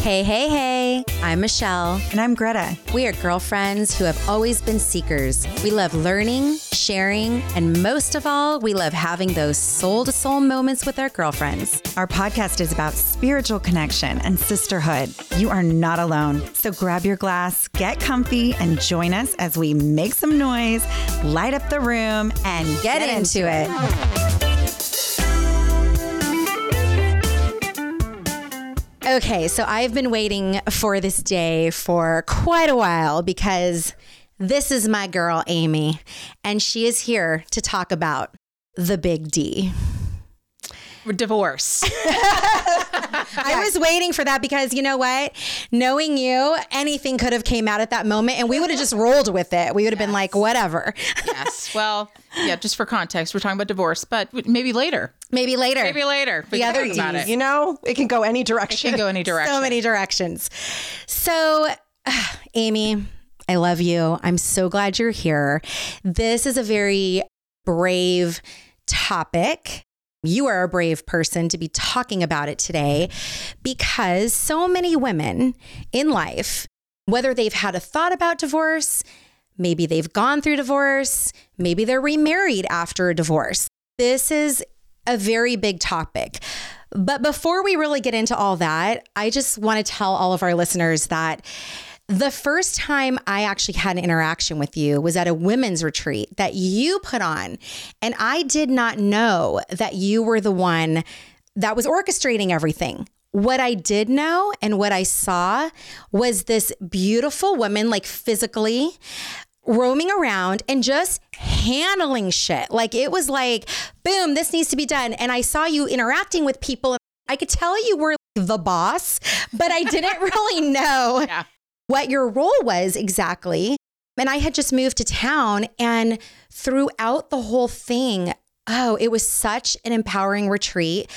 Hey, hey, hey. I'm Michelle. And I'm Gretta. We are girlfriends who have always been seekers. We love learning, sharing, and most of all, we love having those soul to soul moments with our girlfriends. Our podcast is about spiritual connection and sisterhood. You are not alone. So grab your glass, get comfy, and join us as we make some noise, light up the room, and Get, into, it. Okay, so I've been waiting for this day for quite a while because this is my girl, Amy, and she is here to talk about the big D. divorce. I was waiting for that because you know what? Knowing you, anything could have came out at that moment and we would have just rolled with it. We would have been like, whatever. yes. Well, yeah, just for context, we're talking about divorce, but maybe later. Maybe later. Maybe later. We The can other about it. You know, it can go any It direction. can go any direction. so many directions. So, Amy, I love you. I'm so glad you're here. This is a very brave topic. You are a brave person to be talking about it today because so many women in life, whether they've had a thought about divorce, maybe they've gone through divorce, maybe they're remarried after a divorce. This is a very big topic. But before we really get into all that, I just want to tell all of our listeners that the first time I actually had an interaction with you was at a women's retreat that you put on. And I did not know that you were the one that was orchestrating everything. What I did know and what I saw was this beautiful woman, like physically roaming around and just handling shit. Like it was like, boom, this needs to be done. And I saw you interacting with people. I could tell you were the boss, but I didn't really know Yeah. What your role was exactly. And I had just moved to town, and throughout the whole thing, oh, it was such an empowering retreat.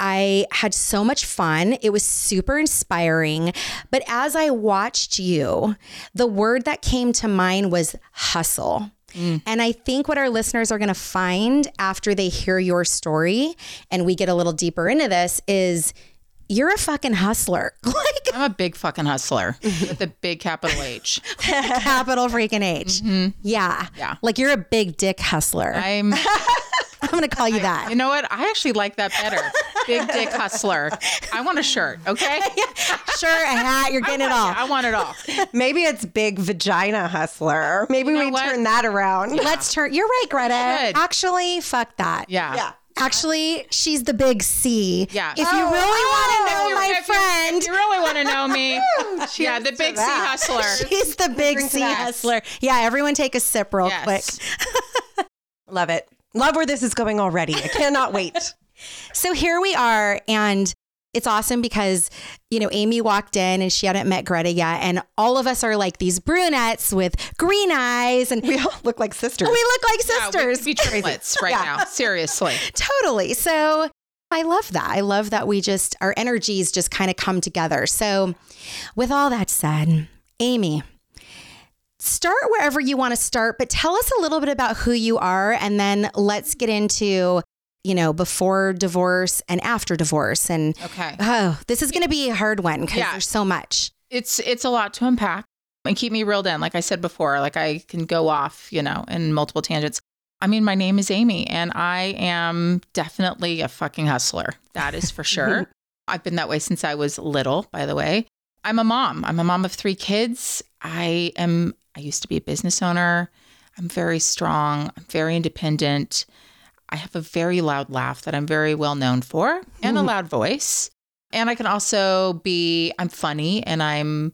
I had so much fun. It was super inspiring. But as I watched you, the word that came to mind was hustle. Mm. And I think what our listeners are going to find after they hear your story and we get a little deeper into this is you're a fucking hustler. like I'm a big fucking hustler with a big capital H. capital freaking H. Mm-hmm. Yeah. Yeah. Like you're a big dick hustler. I'm, I'm going to call you that. you know what? I actually like that better. Big dick hustler. I want a shirt, okay? Sure, a hat, you're getting it all. I want it all. Maybe it's big vagina hustler. Maybe know we what? turn that around. Let's turn. You're right, Gretta. Actually, fuck that. Yeah. Yeah. Actually, she's the big C. Yeah. If you Oh, really oh, want to oh, know you- my if you- friend, If you really want to know me, yeah, the big C hustler. she's the big Drink C hustler. Yeah, everyone take a sip real Yes. quick. Love it. Love where this is going already. I cannot wait. So here we are, and it's awesome because, you know, Amy walked in and she hadn't met Gretta yet. And all of us are like these brunettes with green eyes, and We all look like sisters. we look like Yeah, we sisters. could be triplets right Yeah. now. Seriously. Totally. So I love that. I love that we just, our energies just kind of come together. So, with all that said, Amy, start wherever you want to start, but tell us a little bit about who you are and then let's get into, you know, before divorce and after divorce. And Okay. oh, this is going to be a hard one because Yeah. there's so much. it's it's a lot to unpack and keep me reeled in. Like i said before like i can go off you know in multiple tangents. I mean my name is amy and i am definitely a fucking hustler. That is for sure. I've been that way since i was little by the way. I'm a mom. I'm a mom of three kids. I am i used to be a business owner. I'm very strong. I'm very independent i have a very loud laugh that i'm very well known for and a mm-hmm. loud voice and I can also be I'm funny and I'm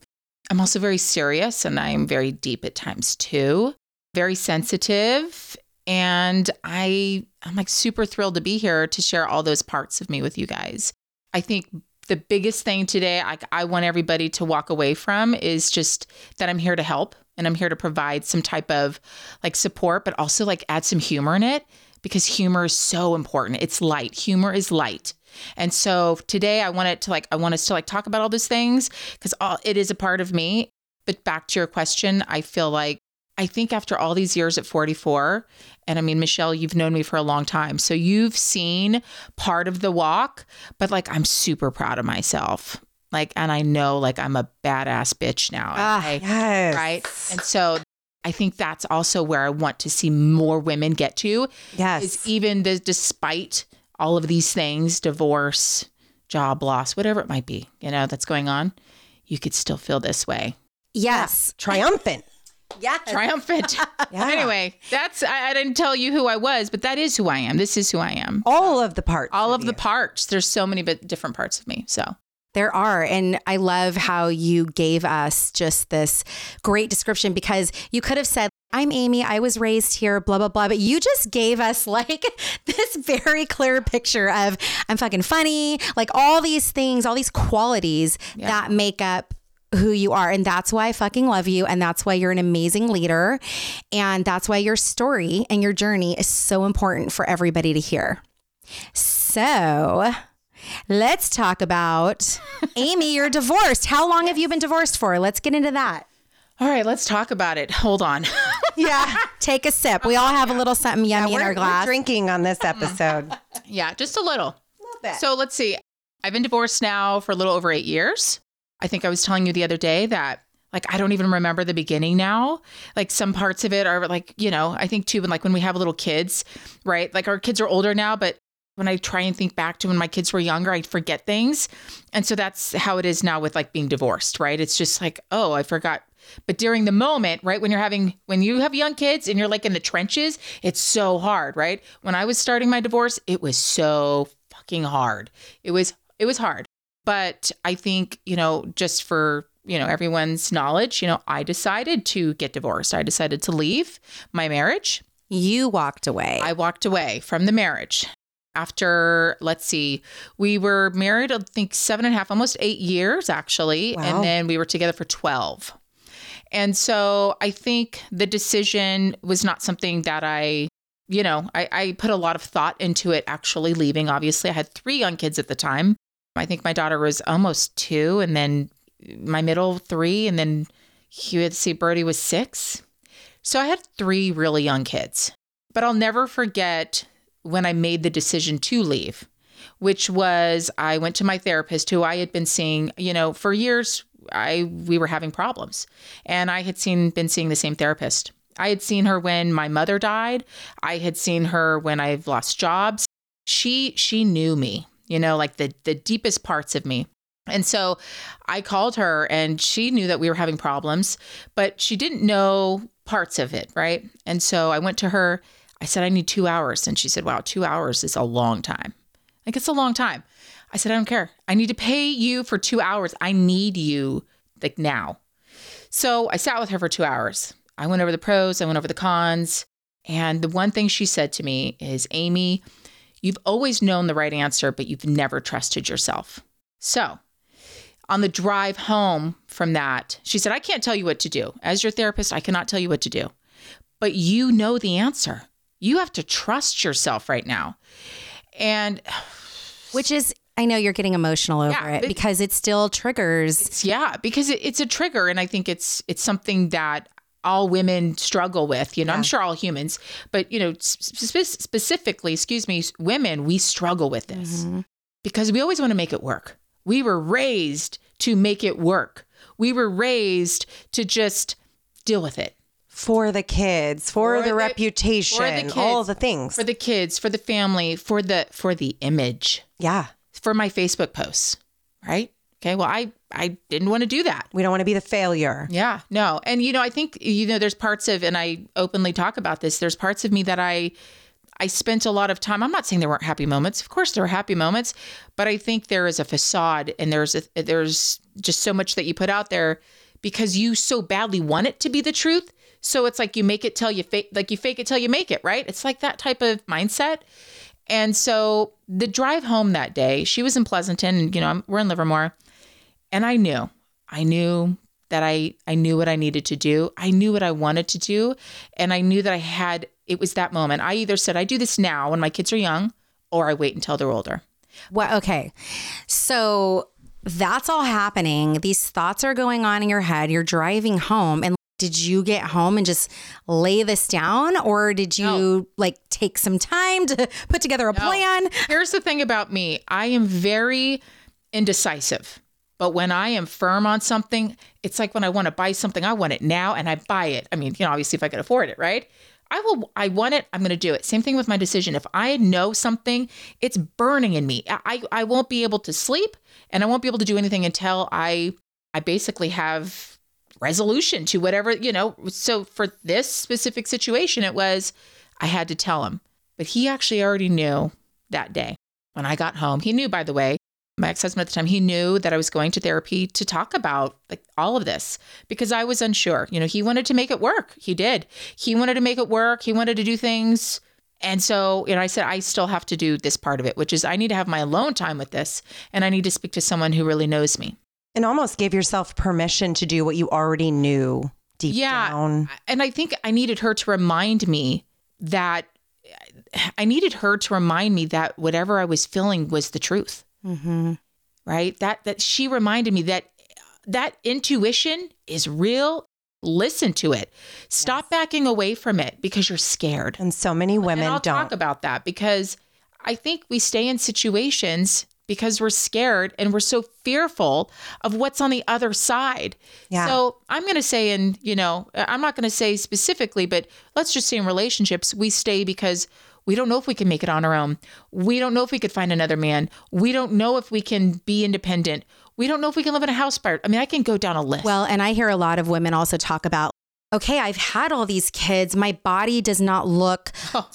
I'm also very serious and I'm very deep at times too. Very sensitive and I I'm like super thrilled to be here to share all those parts of me with you guys. I think the biggest thing today I, I want everybody to walk away from is just that I'm here to help and I'm here to provide some type of like support, but also like add some humor in it because humor is so important. It's light. Humor is light. And so today I wanted to like I want us to like talk about all those things because all it is a part of me. But back to your question, I feel like I think after all these years at 44, and I mean, Michelle, you've known me for a long time. So you've seen part of the walk, but like I'm super proud of myself. Like, and I know like I'm a badass bitch now. Ah, I- Yes. right. And so I think that's also where I want to see more women get to Yes. is even the, despite all of these things, divorce, job loss, whatever it might be, you know, that's going on, you could still feel this way. Yes. Triumphant. yeah. Triumphant. Yeah. Anyway, that's, I, I didn't tell you who I was, but that is who I am. This is who I am. All of the parts. All of you. the parts. There's so many bit different parts of me. So There are. And I love how you gave us just this great description because you could have said, I'm Amy. I was raised here, blah, blah, blah. But you just gave us like this very clear picture of I'm fucking funny, like all these things, all these qualities that make up who you are. And that's why I fucking love you. And that's why you're an amazing leader. And that's why your story and your journey is so important for everybody to hear. So let's talk about Amy, you're divorced. How long have you been divorced for? Let's get into that. All right, let's talk about it. Hold on. Yeah. Take a sip. We all have a little something yummy in we're, our we're glass. drinking on this episode. yeah, just a little. A bit. So let's see. I've been divorced now for a little over eight years. I think I was telling you the other day that like I don't even remember the beginning now. Like some parts of it are like, you know, I think too when like when we have little kids, right? Like our kids are older now, but when I try and think back to when my kids were younger, I forget things. And so that's how it is now with like being divorced, right? It's just like, oh, I forgot. But during the moment, right, when you're having, when you have young kids and you're like in the trenches, it's so hard, right? When I was starting my divorce, it was so fucking hard. It was, it was hard. But I think, you know, just for, you know, everyone's knowledge, you know, I decided to get divorced. I decided to leave my marriage. You walked away. I walked away from the marriage after, let's see, we were married, I think seven and a half, almost eight years actually. Wow. And then we were together for 12. And so I think the decision was not something that I, you know, I, I put a lot of thought into it actually leaving. Obviously, I had three young kids at the time. I think my daughter was almost two, and then my middle three, and then you would see Birdie was six. So I had three really young kids. But I'll never forget when I made the decision to leave, which was I went to my therapist who I had been seeing, you know, for years I we were having problems. And I had seen been seeing the same therapist. I had seen her when my mother died. I had seen her when I've lost jobs. She she knew me, you know, like the the deepest parts of me. And so I called her and she knew that we were having problems, but she didn't know parts of it, right? And so I went to her. I said, I need two hours. And she said, Wow, two hours is a long time. Like, it's a long time. I said, I don't care. I need to pay you for two hours. I need you like now. So I sat with her for two hours. I went over the pros, I went over the cons. And the one thing she said to me is, Amy, you've always known the right answer, but you've never trusted yourself. So on the drive home from that, she said, I can't tell you what to do. As your therapist, I cannot tell you what to do, but you know the answer. You have to trust yourself right now. And Which is, I know you're getting emotional over Yeah, it because it still triggers. it's, yeah, because it, it's a trigger. And I think it's, it's something that all women struggle with, you know, I'm sure all humans, but you know, spe- specifically, excuse me, women, we struggle with this mm-hmm. because we always want to make it work. We were raised to make it work. We were raised to just deal with it. For the kids, for, For the, the- reputation, for the all kids, the things. for the kids, for the family, for the for the image, yeah. for my Facebook posts, right? Okay, well, I I didn't want to do that. We don't want to be the failure. Yeah, no. And you know, I think you know there's parts of and I openly talk about this. There's parts of me that I I spent a lot of time. I'm not saying there weren't happy moments. Of course there were happy moments, but I think there is a facade and there's a there's just so much that you put out there because you so badly want it to be the truth. So it's like you make it till you fake like you fake it till you make it, right? It's like that type of mindset. And so the drive home that day, she was in Pleasanton and you know, we're in Livermore. And I knew, I knew that I I knew what I needed to do. I knew what I wanted to do, and I knew that I had it was that moment. I either said I do this now when my kids are young or I wait until they're older. Well, okay. So that's all happening. These thoughts are going on in your head. You're driving home and did you get home and just lay this down or did you No. like take some time to put together a plan? Here's the thing about me. I am very indecisive. But when I am firm on something, it's like when I want to buy something, I want it now and I buy it. I mean, you know, obviously if I can afford it, right? I will I want it, I'm going to do it. Same thing with my decision. If I know something, it's burning in me. I I won't be able to sleep and I won't be able to do anything until I I basically have resolution to whatever, you know. So for this specific situation, it was I had to tell him. But he actually already knew that day when I got home. He knew, by the way, my ex-husband at the time he knew that i was going to therapy to talk about like all of this because i was unsure you know he wanted to make it work he did he wanted to make it work he wanted to do things and so you know i said i still have to do this part of it which is i need to have my alone time with this and i need to speak to someone who really knows me And almost gave yourself permission to do what you already knew deep Yeah. down. and i think i needed her to remind me that i needed her to remind me that whatever i was feeling was the truth Mm-hmm. right that that she reminded me that that intuition is real listen to it stop backing away from it because you're scared And so many women and I'll don't. talk about that because I think we stay in situations because we're scared and we're so fearful of what's on the other side. Yeah. So I'm going to say, and you know, uh, I'm not going to say specifically, but let's just say in relationships, we stay because we don't know if we can make it on our own. We don't know if we could find another man. We don't know if we can be independent. We don't know if we can live in a house by. I mean, I can go down a list. Well, and I hear a lot of women also talk about, okay, I've had all these kids. My body does not look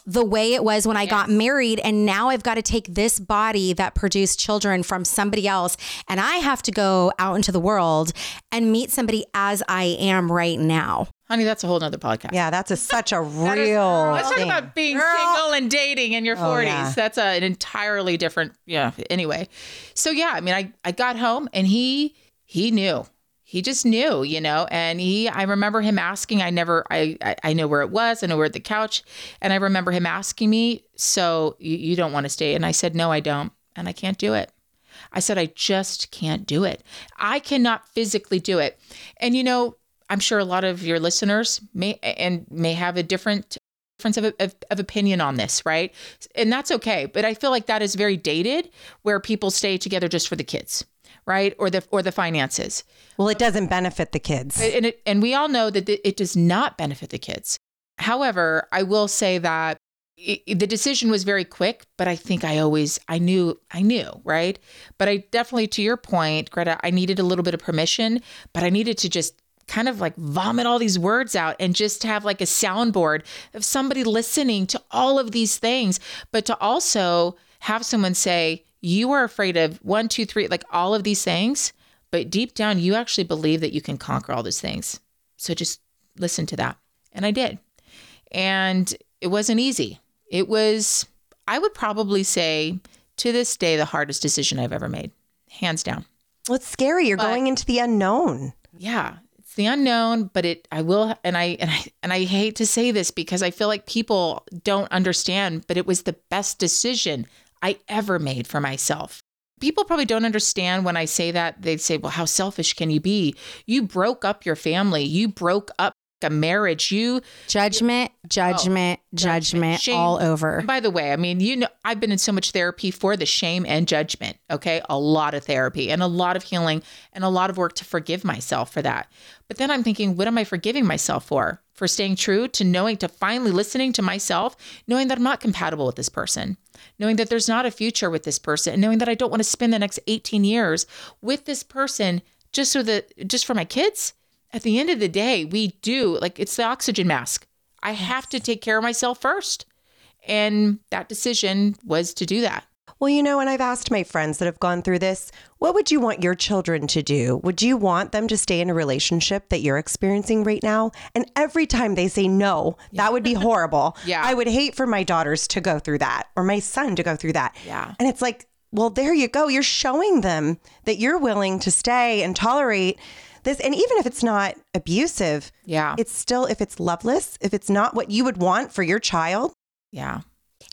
the way it was when I got married. And now I've got to take this body that produced children from somebody else. And I have to go out into the world and meet somebody as I am right now. honey, that's a whole nother podcast. yeah, that's a, such a is- real Let's talk about being single and dating in your Oh, 40s. yeah. That's a, an entirely different. Yeah. Anyway, so yeah, I mean, I I got home and he he knew. He just knew, you know, and he. I remember him asking. I never. I I, know where it was. I know where the couch, and I remember him asking me. So you, you don't want to stay? And I said, no, I don't, and I can't do it. I said, I just can't do it. I cannot physically do it. And you know, I'm sure a lot of your listeners may and may have a different difference of, of, of opinion on this, right? And that's okay. But I feel like that is very dated where people stay together just for the kids, right? Or the or the finances. Well, it doesn't benefit the kids. And it, and we all know that it does not benefit the kids. However, I will say that it, the decision was very quick, but I think I always I knew I knew, right? But I definitely to your point, Gretta, I needed a little bit of permission, but I needed to just kind of like vomit all these words out and just have like a soundboard of somebody listening to all of these things, but to also have someone say, you are afraid of one, two, three, like all of these things, but deep down, you actually believe that you can conquer all those things. So just listen to that. And I did. And it wasn't easy. It was, I would probably say to this day, the hardest decision I've ever made, hands down. Well, it's scary. You're But- going into the unknown. Yeah, it's the unknown, but it I will and I and I and I hate to say this because I feel like people don't understand, but it was the best decision I ever made for myself. People probably don't understand when I say that. They'd say, "Well, how selfish can you be? You broke up your family. You broke up a marriage. You oh, Judgment, judgment, judgment, Shame. all over. And by the way, I mean, you know, I've been in so much therapy for the shame and judgment. Okay. A lot of therapy and a lot of healing and a lot of work to forgive myself for that. But then I'm thinking, what am I forgiving myself for? For staying true to knowing, to finally listening to myself, knowing that I'm not compatible with this person, knowing that there's not a future with this person, and knowing that I don't want to spend the next 18 years with this person just so that, just for my kids. At the end of the day, we do like it's the oxygen mask. I have to take care of myself first. And that decision was to do that. Well, you know, and I've asked my friends that have gone through this, what would you want your children to do? Would you want them to stay in a relationship that you're experiencing right now? And every time they say no, that would be horrible. Yeah. I would hate for my daughters to go through that or my son to go through that. Yeah. And it's like, well, there you go. You're showing them that you're willing to stay and tolerate this. And even if it's not abusive, Yeah. it's still, if it's loveless, if it's not what you would want for your child, Yeah.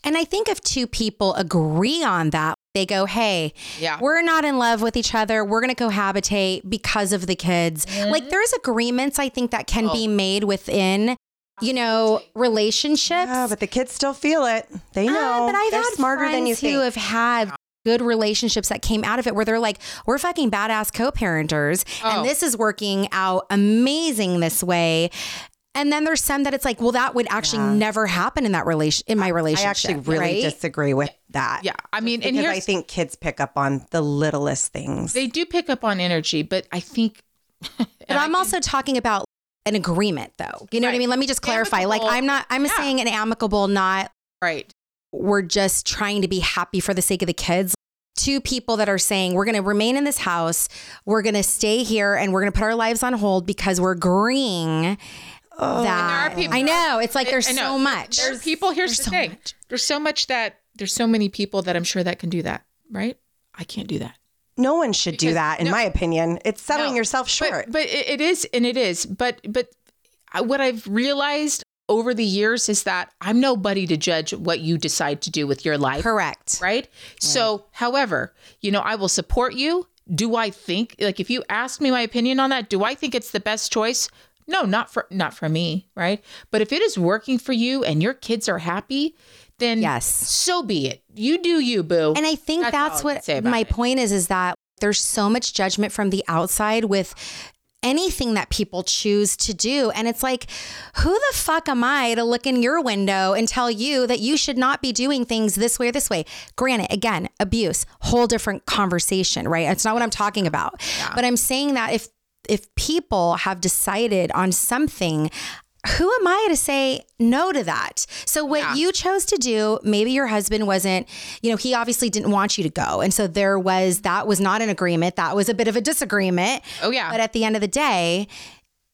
And I think if two people agree on that, they go, hey, Yeah. we're not in love with each other. We're going to cohabitate because of the kids. Like there's agreements I think that can be made within, you know, relationships. yeah, but the kids still feel it. They Uh, know. but I've They're had smarter friends than you who think. have had good relationships that came out of it where they're like, we're fucking badass co parenters Oh. and this is working out amazing this way. And then there's some that it's like, well, that would actually never happen in that relation in my relationship. I actually really right? disagree with that. Yeah, I mean, and because I think kids pick up on the littlest things. they do pick up on energy, but I think. But I'm also talking about an agreement though. You know what I mean? Let me just clarify. Like I'm not I'm Yeah. saying an amicable, not right. We're just trying to be happy for the sake of the kids. Two people that are saying we're going to remain in this house, we're going to stay here, and we're going to put our lives on hold because we're agreeing oh, that. are people- I know it's like there's I so much. There's people. Here's there's the so thing. much. There's so much that there's so many people that I'm sure that can do that. Right? I can't do that. no one should do that, in no. my opinion. It's selling No, yourself short. But, it, it is, and it is. But but uh, what I've realized over the years is that I'm nobody to judge what you decide to do with your life. Correct. Right? So, however, you know, I will support you. Do I think like if you ask me my opinion on that, do I think it's the best choice? No, not for not for me, right? But if it is working for you and your kids are happy, then Yes. so be it. You do you, boo. And I think That's that's, I what my it. point is is that there's so much judgment from the outside with anything that people choose to do. And it's like, who the fuck am I to look in your window and tell you that you should not be doing things this way or this way? Granted, again, abuse, whole different conversation, right? It's not what I'm talking about. But I'm saying that if if people have decided on something, who am I to say no to that? So what Yeah. you chose to do, maybe your husband wasn't, you know, he obviously didn't want you to go. And so there was that was not an agreement. That was a bit of a disagreement. Oh, yeah. But at the end of the day,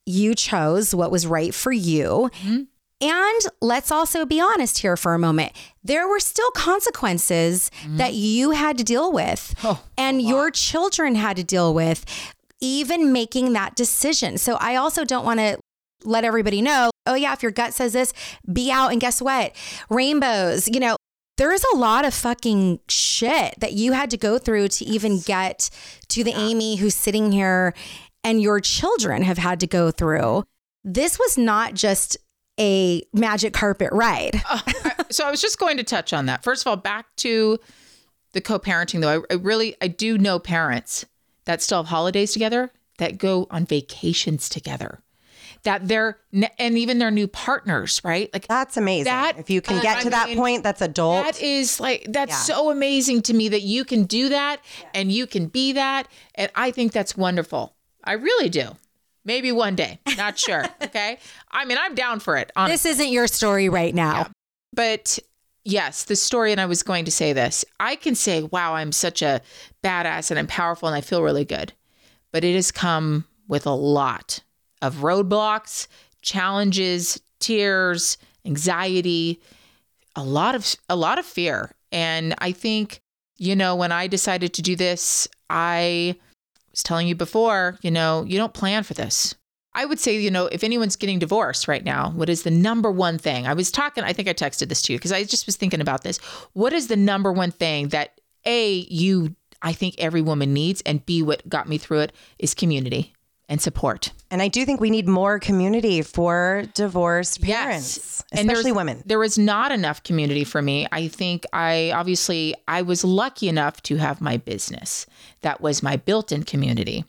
you chose what was right for you. Mm-hmm. And let's also be honest here for a moment. There were still consequences that you had to deal with Mm-hmm. Oh, and your children had to deal with, even making that decision. So I also don't want to let everybody know, oh, yeah, if your gut says this, be out. And guess what? Rainbows, you know, there is a lot of fucking shit that you had to go through to even get to the Amy who's sitting here and your children have had to go through. This was not just a magic carpet ride. Uh, so I was just going to touch on that. First of all, back to the co-parenting though. I, I really I do know parents that still have holidays together that go on vacations together. That they're and even their new partners, right? Like That's amazing. That- if you can uh, get I to that mean, point, that's adult. that is like that's Yeah. so amazing to me that you can do that and you can be that and I think that's wonderful. I really do. Maybe one day, not sure. okay, I mean I'm down for it. Honestly. This isn't your story right now. But yes, the story, and I was going to say this I can say, wow, I'm such a badass and I'm powerful and I feel really good. But it has come with a lot of roadblocks, challenges, tears, anxiety, a lot of a lot of fear. And I think, you know, when I decided to do this, I was telling you before, you know, you don't plan for this. I would say, you know, if anyone's getting divorced right now, what is the number one thing? I was talking, I think I texted this to you because I just was thinking about this. What is the number one thing that A, you, I think every woman needs, and B, what got me through it is community and support. and I do think we need more community for divorced parents, And especially women. There was not enough community for me. I think I obviously I was lucky enough to have my business. That was my built-in community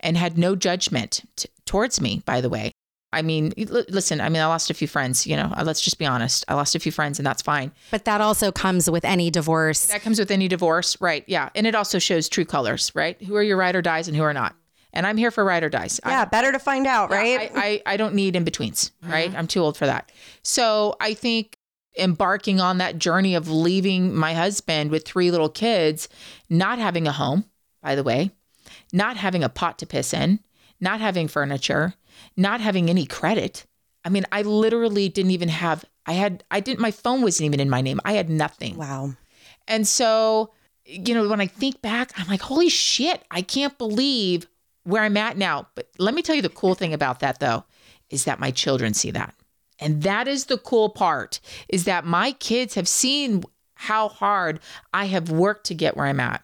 and had no judgment t- towards me, by the way. I mean, l- listen, I mean, I lost a few friends, you know, uh, let's just be honest. I lost a few friends and that's fine. But that also comes with any divorce. That comes with any divorce, right? Yeah. And it also shows true colors, right? Who are your ride or dies and who are not. And I'm here for ride or dies. I- Yeah, better to find out, right? I, I, I don't need in betweens, right? Mm-hmm. I'm too old for that. So I think embarking on that journey of leaving my husband with three little kids, not having a home, by the way, not having a pot to piss in, not having furniture, not having any credit. I mean, I literally didn't even have, I had, I didn't, my phone wasn't even in my name. I had nothing. wow. And so, you know, when I think back, I'm like, holy shit, I can't believe where I'm at now. But let me tell you the cool thing about that though, is that my children see that. And that is the cool part, is that my kids have seen how hard I have worked to get where I'm at.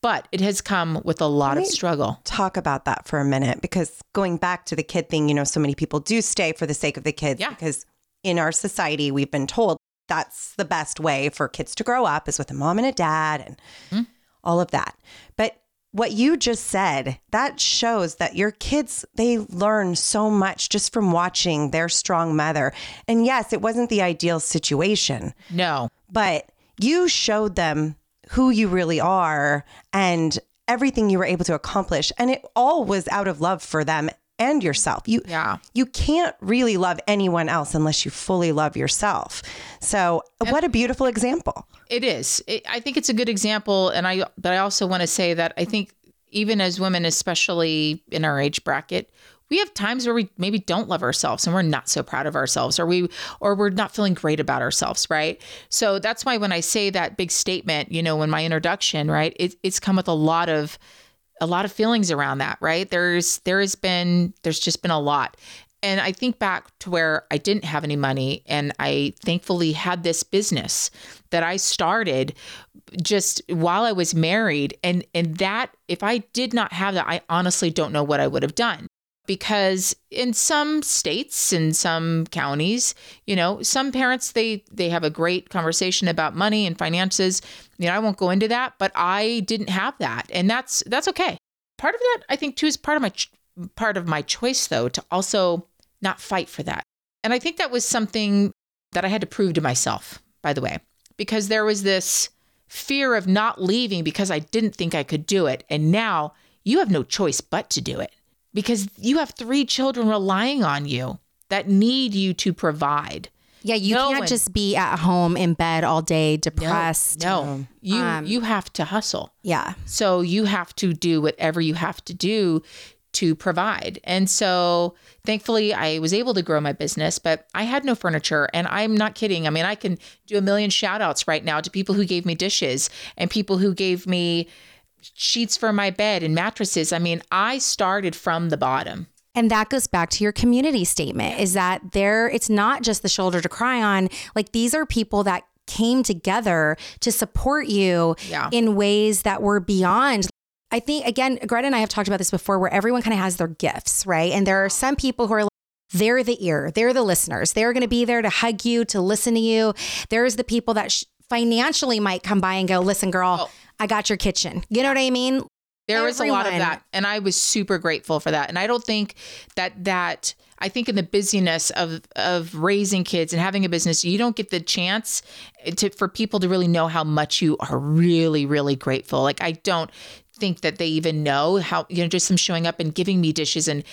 But it has come with a lot of struggle. Talk about that for a minute because going back to the kid thing, you know, so many people do stay for the sake of the kids Yeah. because in our society, we've been told that's the best way for kids to grow up is with a mom and a dad and Mm-hmm. all of that. But what you just said, that shows that your kids, they learn so much just from watching their strong mother. And yes, it wasn't the ideal situation, No. but you showed them who you really are and everything you were able to accomplish. And it all was out of love for them and yourself. You Yeah. you can't really love anyone else unless you fully love yourself. So, what a beautiful example. It is. It, I think it's a good example, and I. But I also want to say that I think even as women, especially in our age bracket, we have times where we maybe don't love ourselves and we're not so proud of ourselves, or we, or we're not feeling great about ourselves, right? So that's why when I say that big statement, you know, in my introduction, right, it, it's come with a lot of a lot of feelings around that, right? There's there has been there's just been a lot. And I think back to where I didn't have any money and I thankfully had this business that I started just while I was married and and that if I did not have that I honestly don't know what I would have done because in some states in some counties you know some parents they they have a great conversation about money and finances. You know I won't go into that but I didn't have that and that's that's okay. Part of that I think too is part of my ch- part of my choice though to also not fight for that. And I think that was something that I had to prove to myself by the way because there was this fear of not leaving because I didn't think I could do it and now you have no choice but to do it because you have three children relying on you that need you to provide. Yeah, you No can't one- just be at home in bed all day depressed. No, you Um, you have to hustle. Yeah. So you have to do whatever you have to do to provide. And so thankfully I was able to grow my business, but I had no furniture and I'm not kidding. I mean, I can do a million shout outs right now to people who gave me dishes and people who gave me sheets for my bed and mattresses. I mean, I started from the bottom. And that goes back to your community statement is that there, it's not just the shoulder to cry on. Like these are people that came together to support you Yeah. in ways that were beyond. I think, again, Gretta and I have talked about this before where everyone kind of has their gifts, right? And there are some people who are like, they're the ear, they're the listeners. They're going to be there to hug you, to listen to you. There's the people that sh- financially might come by and go, listen, girl, Oh. I got your kitchen. You know what I mean? There was a lot of that, and I was super grateful for that. And I don't think that that I think in the busyness of of raising kids and having a business, you don't get the chance to for people to really know how much you are really really grateful. Like I don't think that they even know how you know just them showing up and giving me dishes. And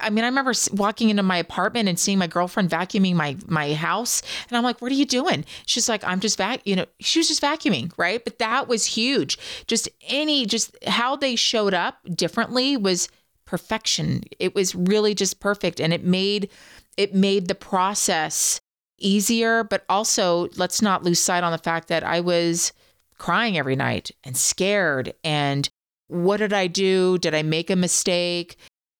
I mean I remember walking into my apartment and seeing my girlfriend vacuuming my my house. And I'm like what are you doing? She's like I'm just vac you know she was just vacuuming right? But that was huge. Just any just how they showed up differently was perfection. It was really just perfect. And it made it made the process easier. But also let's not lose sight on the fact that I was crying every night and scared and what did I do? Did I make a mistake?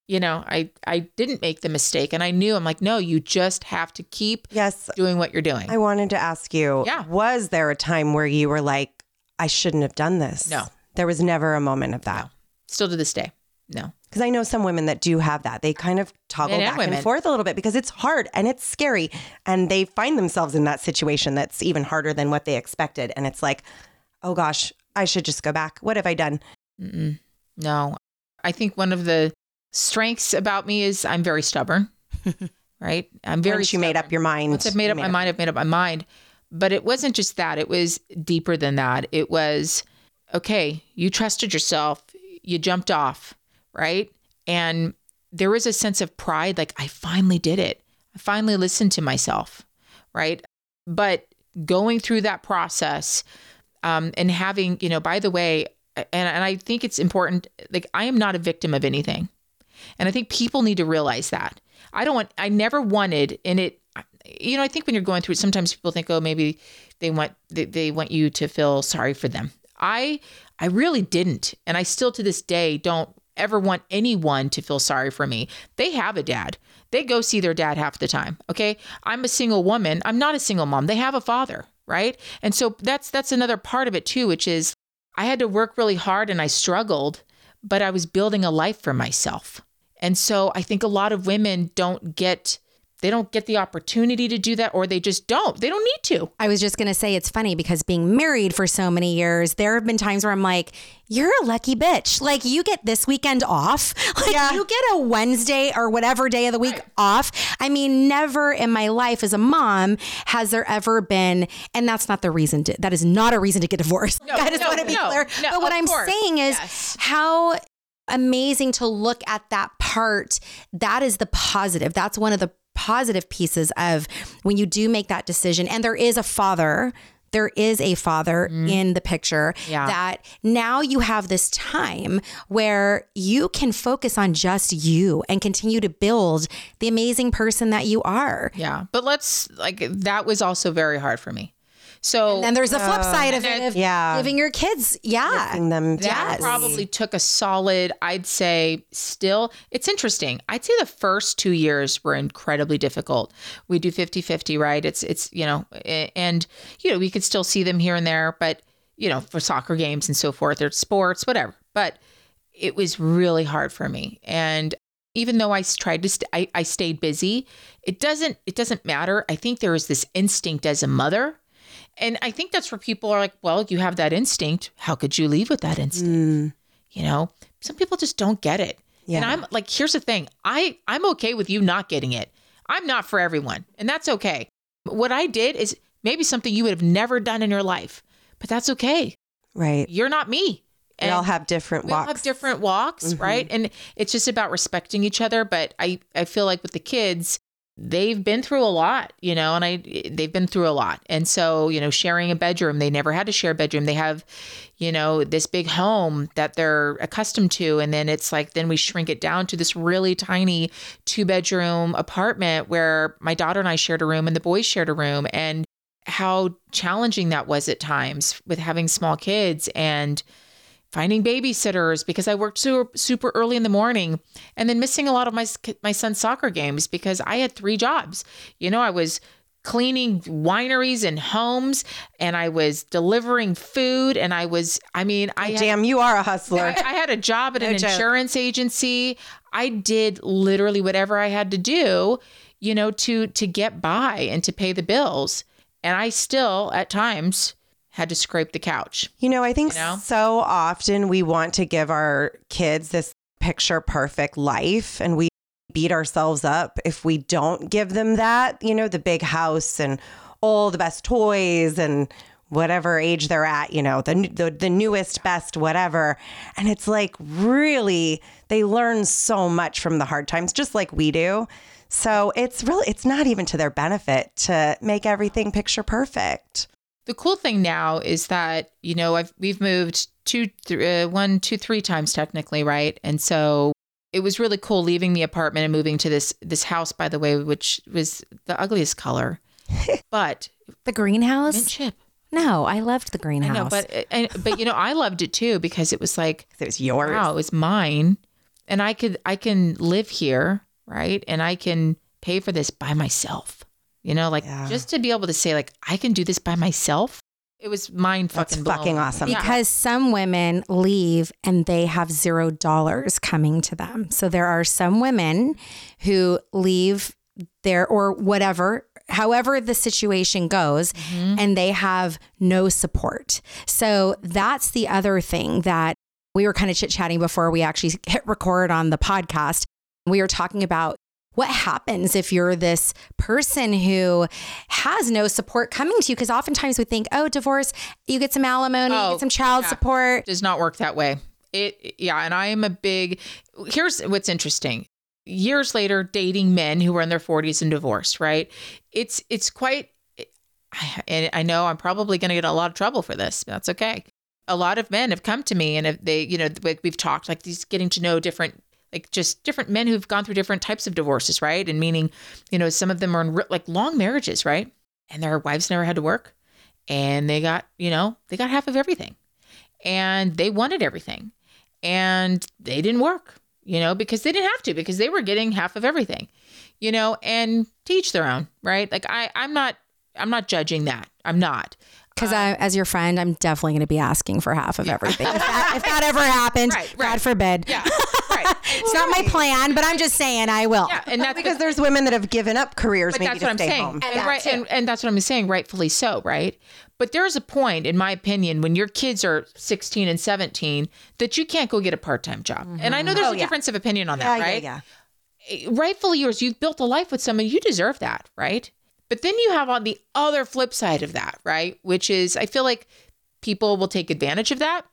You know, I I didn't make the mistake and I knew I'm like no, you just have to keep Yes. doing what you're doing. I wanted to ask you, Yeah. was there a time where you were like, I shouldn't have done this? No. There was never a moment of that. No. Still to this day. No. Because I know some women that do have that. They kind of toggle and back women. and forth a little bit because it's hard and it's scary. And they find themselves in that situation that's even harder than what they expected. And it's like, oh gosh, I should just go back. What have I done? Mm-mm. No. I think one of the strengths about me is I'm very stubborn. right? I'm very Once you made up your mind. Once I've made you up my mind, I've made up my mind. But it wasn't just that. It was deeper than that. It was, okay, you trusted yourself. You jumped off, right? And there was a sense of pride, like, I finally did it. I finally listened to myself, right? But going through that process um, and having, you know, by the way, and, and I think it's important, like, I am not a victim of anything. And I think people need to realize that. I don't want, I never wanted, and it, you know, I think when you're going through it, sometimes people think, oh, maybe they want, they, they want you to feel sorry for them. I, I really didn't. And I still to this day don't ever want anyone to feel sorry for me. They have a dad. They go see their dad half the time. Okay. I'm a single woman. I'm not a single mom. They have a father. Right. And so that's, that's another part of it too, which is I had to work really hard and I struggled, but I was building a life for myself. And so I think a lot of women don't get they don't get the opportunity to do that or they just don't. They don't need to. I was just going to say it's funny because being married for so many years, there have been times where I'm like, you're a lucky bitch. Like you get this weekend off. Like Yeah. you get a Wednesday or whatever day of the week off. I mean, never in my life as a mom has there ever been, and that's not the reason to, that is not a reason to get divorced. No, I just no, want to be no, clear. but what I'm course. saying is Yes. how amazing to look at that part. That is the positive. That's one of the positive pieces of when you do make that decision. And there is a father. There is a father mm-hmm. in the picture Yeah. that now you have this time where you can focus on just you and continue to build the amazing person that you are. Yeah. But let's like that was also very hard for me. So And there's a flip um, side of it of Yeah. giving your kids, yeah. Giving them that Yes. probably took a solid, I'd say still, it's interesting. I'd say the first two years were incredibly difficult. We do 50 50, right? It's, it's, you know, and, you know, we could still see them here and there, but, you know, for soccer games and so forth, or sports, whatever. But it was really hard for me. And even though I tried to, st- I, I stayed busy. It doesn't, it doesn't matter. I think there is this instinct as a mother. And I think that's where people are like, well, you have that instinct. How could you leave with that instinct? Mm. You know, some people just don't get it. And Yeah. I'm like, here's the thing. I I'm okay with you not getting it. I'm not for everyone, and that's okay. What I did is maybe something you would have never done in your life, but that's okay. Right. You're not me. We all have different we all walks. have different walks, mm-hmm. right? And it's just about respecting each other. But I I feel like with the kids, they've been through a lot, you know, and I they've been through a lot. And so, you know, sharing a bedroom, they never had to share a bedroom. They have, you know, this big home that they're accustomed to. And then it's like then we shrink it down to this really tiny two bedroom apartment where my daughter and I shared a room and the boys shared a room and how challenging that was at times with having small kids and finding babysitters because I worked super, super early in the morning and then missing a lot of my my son's soccer games because I had three jobs. You know, I was cleaning wineries and homes and I was delivering food and I was I mean, I had, Damn, you are a hustler. I, I had a job at an joke. insurance agency. I did literally whatever I had to do, you know, to to get by and to pay the bills. And I still at times had to scrape the couch. You know, I think You know? so often we want to give our kids this picture perfect life and we beat ourselves up if we don't give them that, you know, the big house and all the best toys and whatever age they're at, you know, the the, the newest best whatever. And it's like really they learn so much from the hard times just like we do. So it's really it's not even to their benefit to make everything picture perfect. The cool thing now is that you know I've we've moved two, th- uh, one, two, three times technically, right? And so it was really cool leaving the apartment and moving to this this house. By the way, which was the ugliest color, but The greenhouse? mint chip. No, I loved the I greenhouse. know, but uh, and, but you know I loved it too because it was like It was yours. wow, it was mine, and I could I can live here, right? And I can pay for this by myself. You know, like Yeah. just to be able to say like I can do this by myself. It was mind That's fucking fucking blowing. awesome. Yeah. because some women leave and they have zero dollars coming to them. So there are some women who leave there or whatever, however the situation goes, mm-hmm. and they have no support. So that's the other thing that we were kind of chit chatting before we actually hit record on the podcast. We were talking about what happens if you're this person who has no support coming to you? Because oftentimes we think, oh, divorce, you get some alimony, you Oh, get some child yeah. support. does not work that way. It yeah, and I am a big here's what's interesting. Years later dating men who are in their 40s and divorced, right? It's it's quite and I know I'm probably going to get a lot of trouble for this. That's okay. A lot of men have come to me and if they, you know, we've talked like these getting to know different like just different men who've gone through different types of divorces, right? And meaning, you know, some of them are in re- like long marriages, right? And their wives never had to work and they got, you know, they got half of everything and they wanted everything and they didn't work you know because they didn't have to because they were getting half of everything you know and teach their own right like i i'm not i'm not judging that i'm not Because uh, I as your friend, I'm definitely going to be asking for half of everything. if, that, if that ever happened, Right, God forbid. Yeah. Right. It's not my plan, but I'm just saying I will. Yeah. And that's Because there's women that have given up careers but maybe that's to what I'm stay saying. home. And, right, and, and that's what I'm saying, rightfully so, right? But there's a point, in my opinion, when your kids are 16 and 17, that you can't go get a part time job. And I know mm-hmm. there's oh, a difference of opinion on that, Yeah, yeah, right? yeah. Eh, rightfully yours. You've built a life with someone. You deserve that, right? But then you have on the other flip side of that, right? Which is, I feel like people will take advantage of that,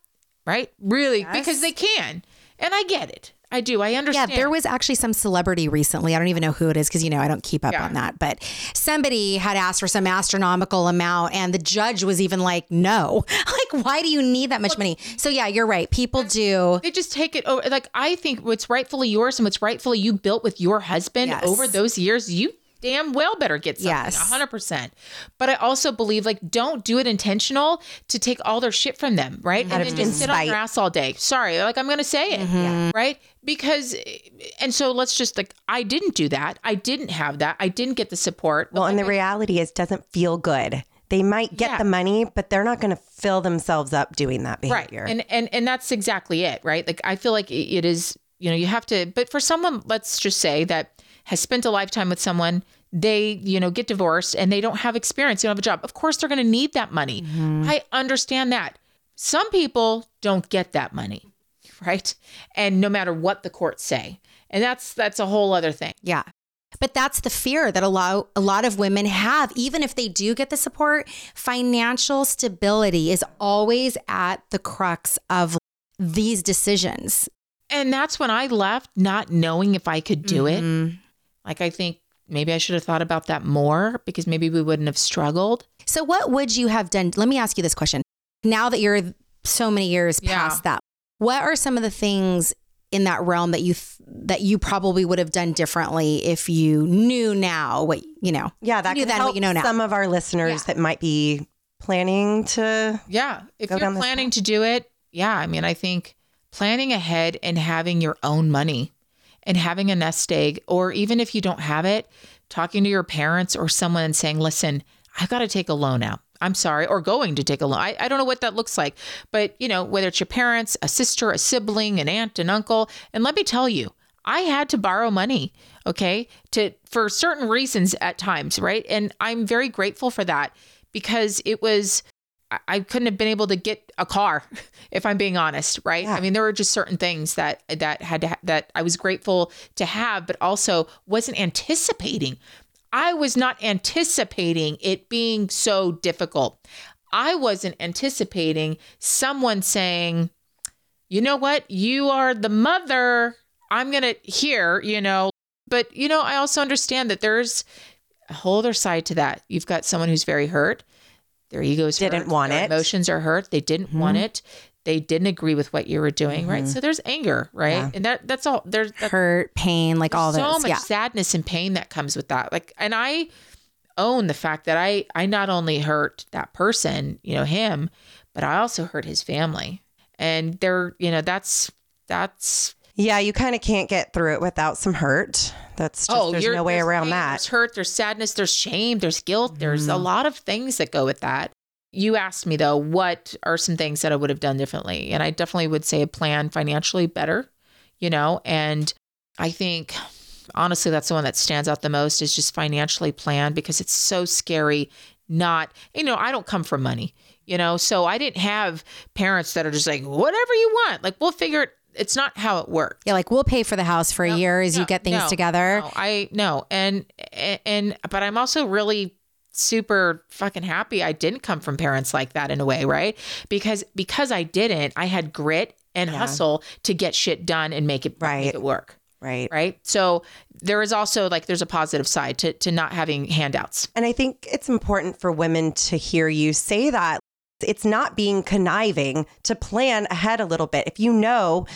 right? Really, because they can. And I get it. I do. I understand. Yeah, there was actually some celebrity recently. I don't even know who it is because you know I don't keep up Yeah. on that. But somebody had asked for some astronomical amount, and the judge was even like, "No, like why do you need that much money?" So yeah, you're right. People do. they just take it over. Like I think what's rightfully yours and what's rightfully you built with your husband Yes. over those years, you damn well better get something. Yes. hundred percent. But I also believe like don't do it intentional to take all their shit from them, right? And then just sit on your ass all day. Sorry, like I'm gonna say it, Mm-hmm. right? Because and so let's just like I didn't do that. I didn't have that. I didn't get the support. Well, and the reality is, doesn't feel good. They might get Yeah. the money, but they're not going to fill themselves up doing that behavior. right and and and that's exactly it right like i feel like it is you know you have to but for someone let's just say that has spent a lifetime with someone they you know get divorced and they don't have experience they don't have a job of course they're going to need that money i understand that some people don't get that money right and no matter what the courts say and that's that's a whole other thing Yeah. But that's the fear that a lot, a lot of women have. Even if they do get the support, financial stability is always at the crux of these decisions. and that's when i left not knowing if i could do it Mhm. Like i think maybe i should have thought about that more because maybe we wouldn't have struggled So, what would you have done? Let me ask you this question. Now that you're so many years Yeah. past that, what are some of the things in that realm that you th- that you probably would have done differently if you knew now what you know? yeah, that you knew can then help what you know now. some of our listeners that might be planning to. Yeah. If Go you're down this planning to do it, yeah. I mean, I think planning ahead and having your own money and having a nest egg, or even if you don't have it, talking to your parents or someone and saying, listen, I've got to take a loan out. I'm sorry, or going to take a loan. I, I don't know what that looks like, but you know, whether it's your parents, a sister, a sibling, an aunt, an uncle. And let me tell you, I had to borrow money, okay, to for certain reasons at times, right? And I'm very grateful for that because it was I- couldn't have been able to get a car if I'm being honest, right? I mean, there were just certain things that that had to ha- that I was grateful to have, but also wasn't anticipating. I was not anticipating it being so difficult. I wasn't anticipating someone saying, "You know what? You are the mother. I'm going to hear, you know." But, you know, I also understand that there's a whole other side to that. You've got someone who's very hurt their egos Didn't hurt, want their it. Emotions are hurt. They didn't mm-hmm. want it. They didn't agree with what you were doing, right? Mm-hmm. So there's anger, right? And that that's all. There's that, Hurt, pain, like all so much Yeah. sadness and pain that comes with that. Like, and I own the fact that I I not only hurt that person, you know, him, but I also hurt his family. And they're, you know, that's that's Yeah, you kind of can't get through it without some hurt. That's just, oh, there's Oh, you're- no way there's around pain, that. There's hurt, there's sadness, there's shame, there's guilt, there's a mm-hmm. lot of things that go with that. You asked me though, what are some things that I would have done differently? And I definitely would say plan financially better, you know, and I think honestly that's the one that stands out the most is just financially plan because it's so scary not you know, I don't come from money, you know, so I didn't have parents that are just like, whatever you want. Like we'll figure it it's not how it works. Yeah, like we'll pay for the house for a year as you get things no, together. No, I no, and and but I'm also really super fucking happy I didn't come from parents like that in a way, right? Because because I didn't, I had grit and hustle to get shit done and make it Right. make it work. Right. Right. So there is also like there's a positive side to to not having handouts. And I think it's important for women to hear you say that. It's not being conniving to plan ahead a little bit. If you know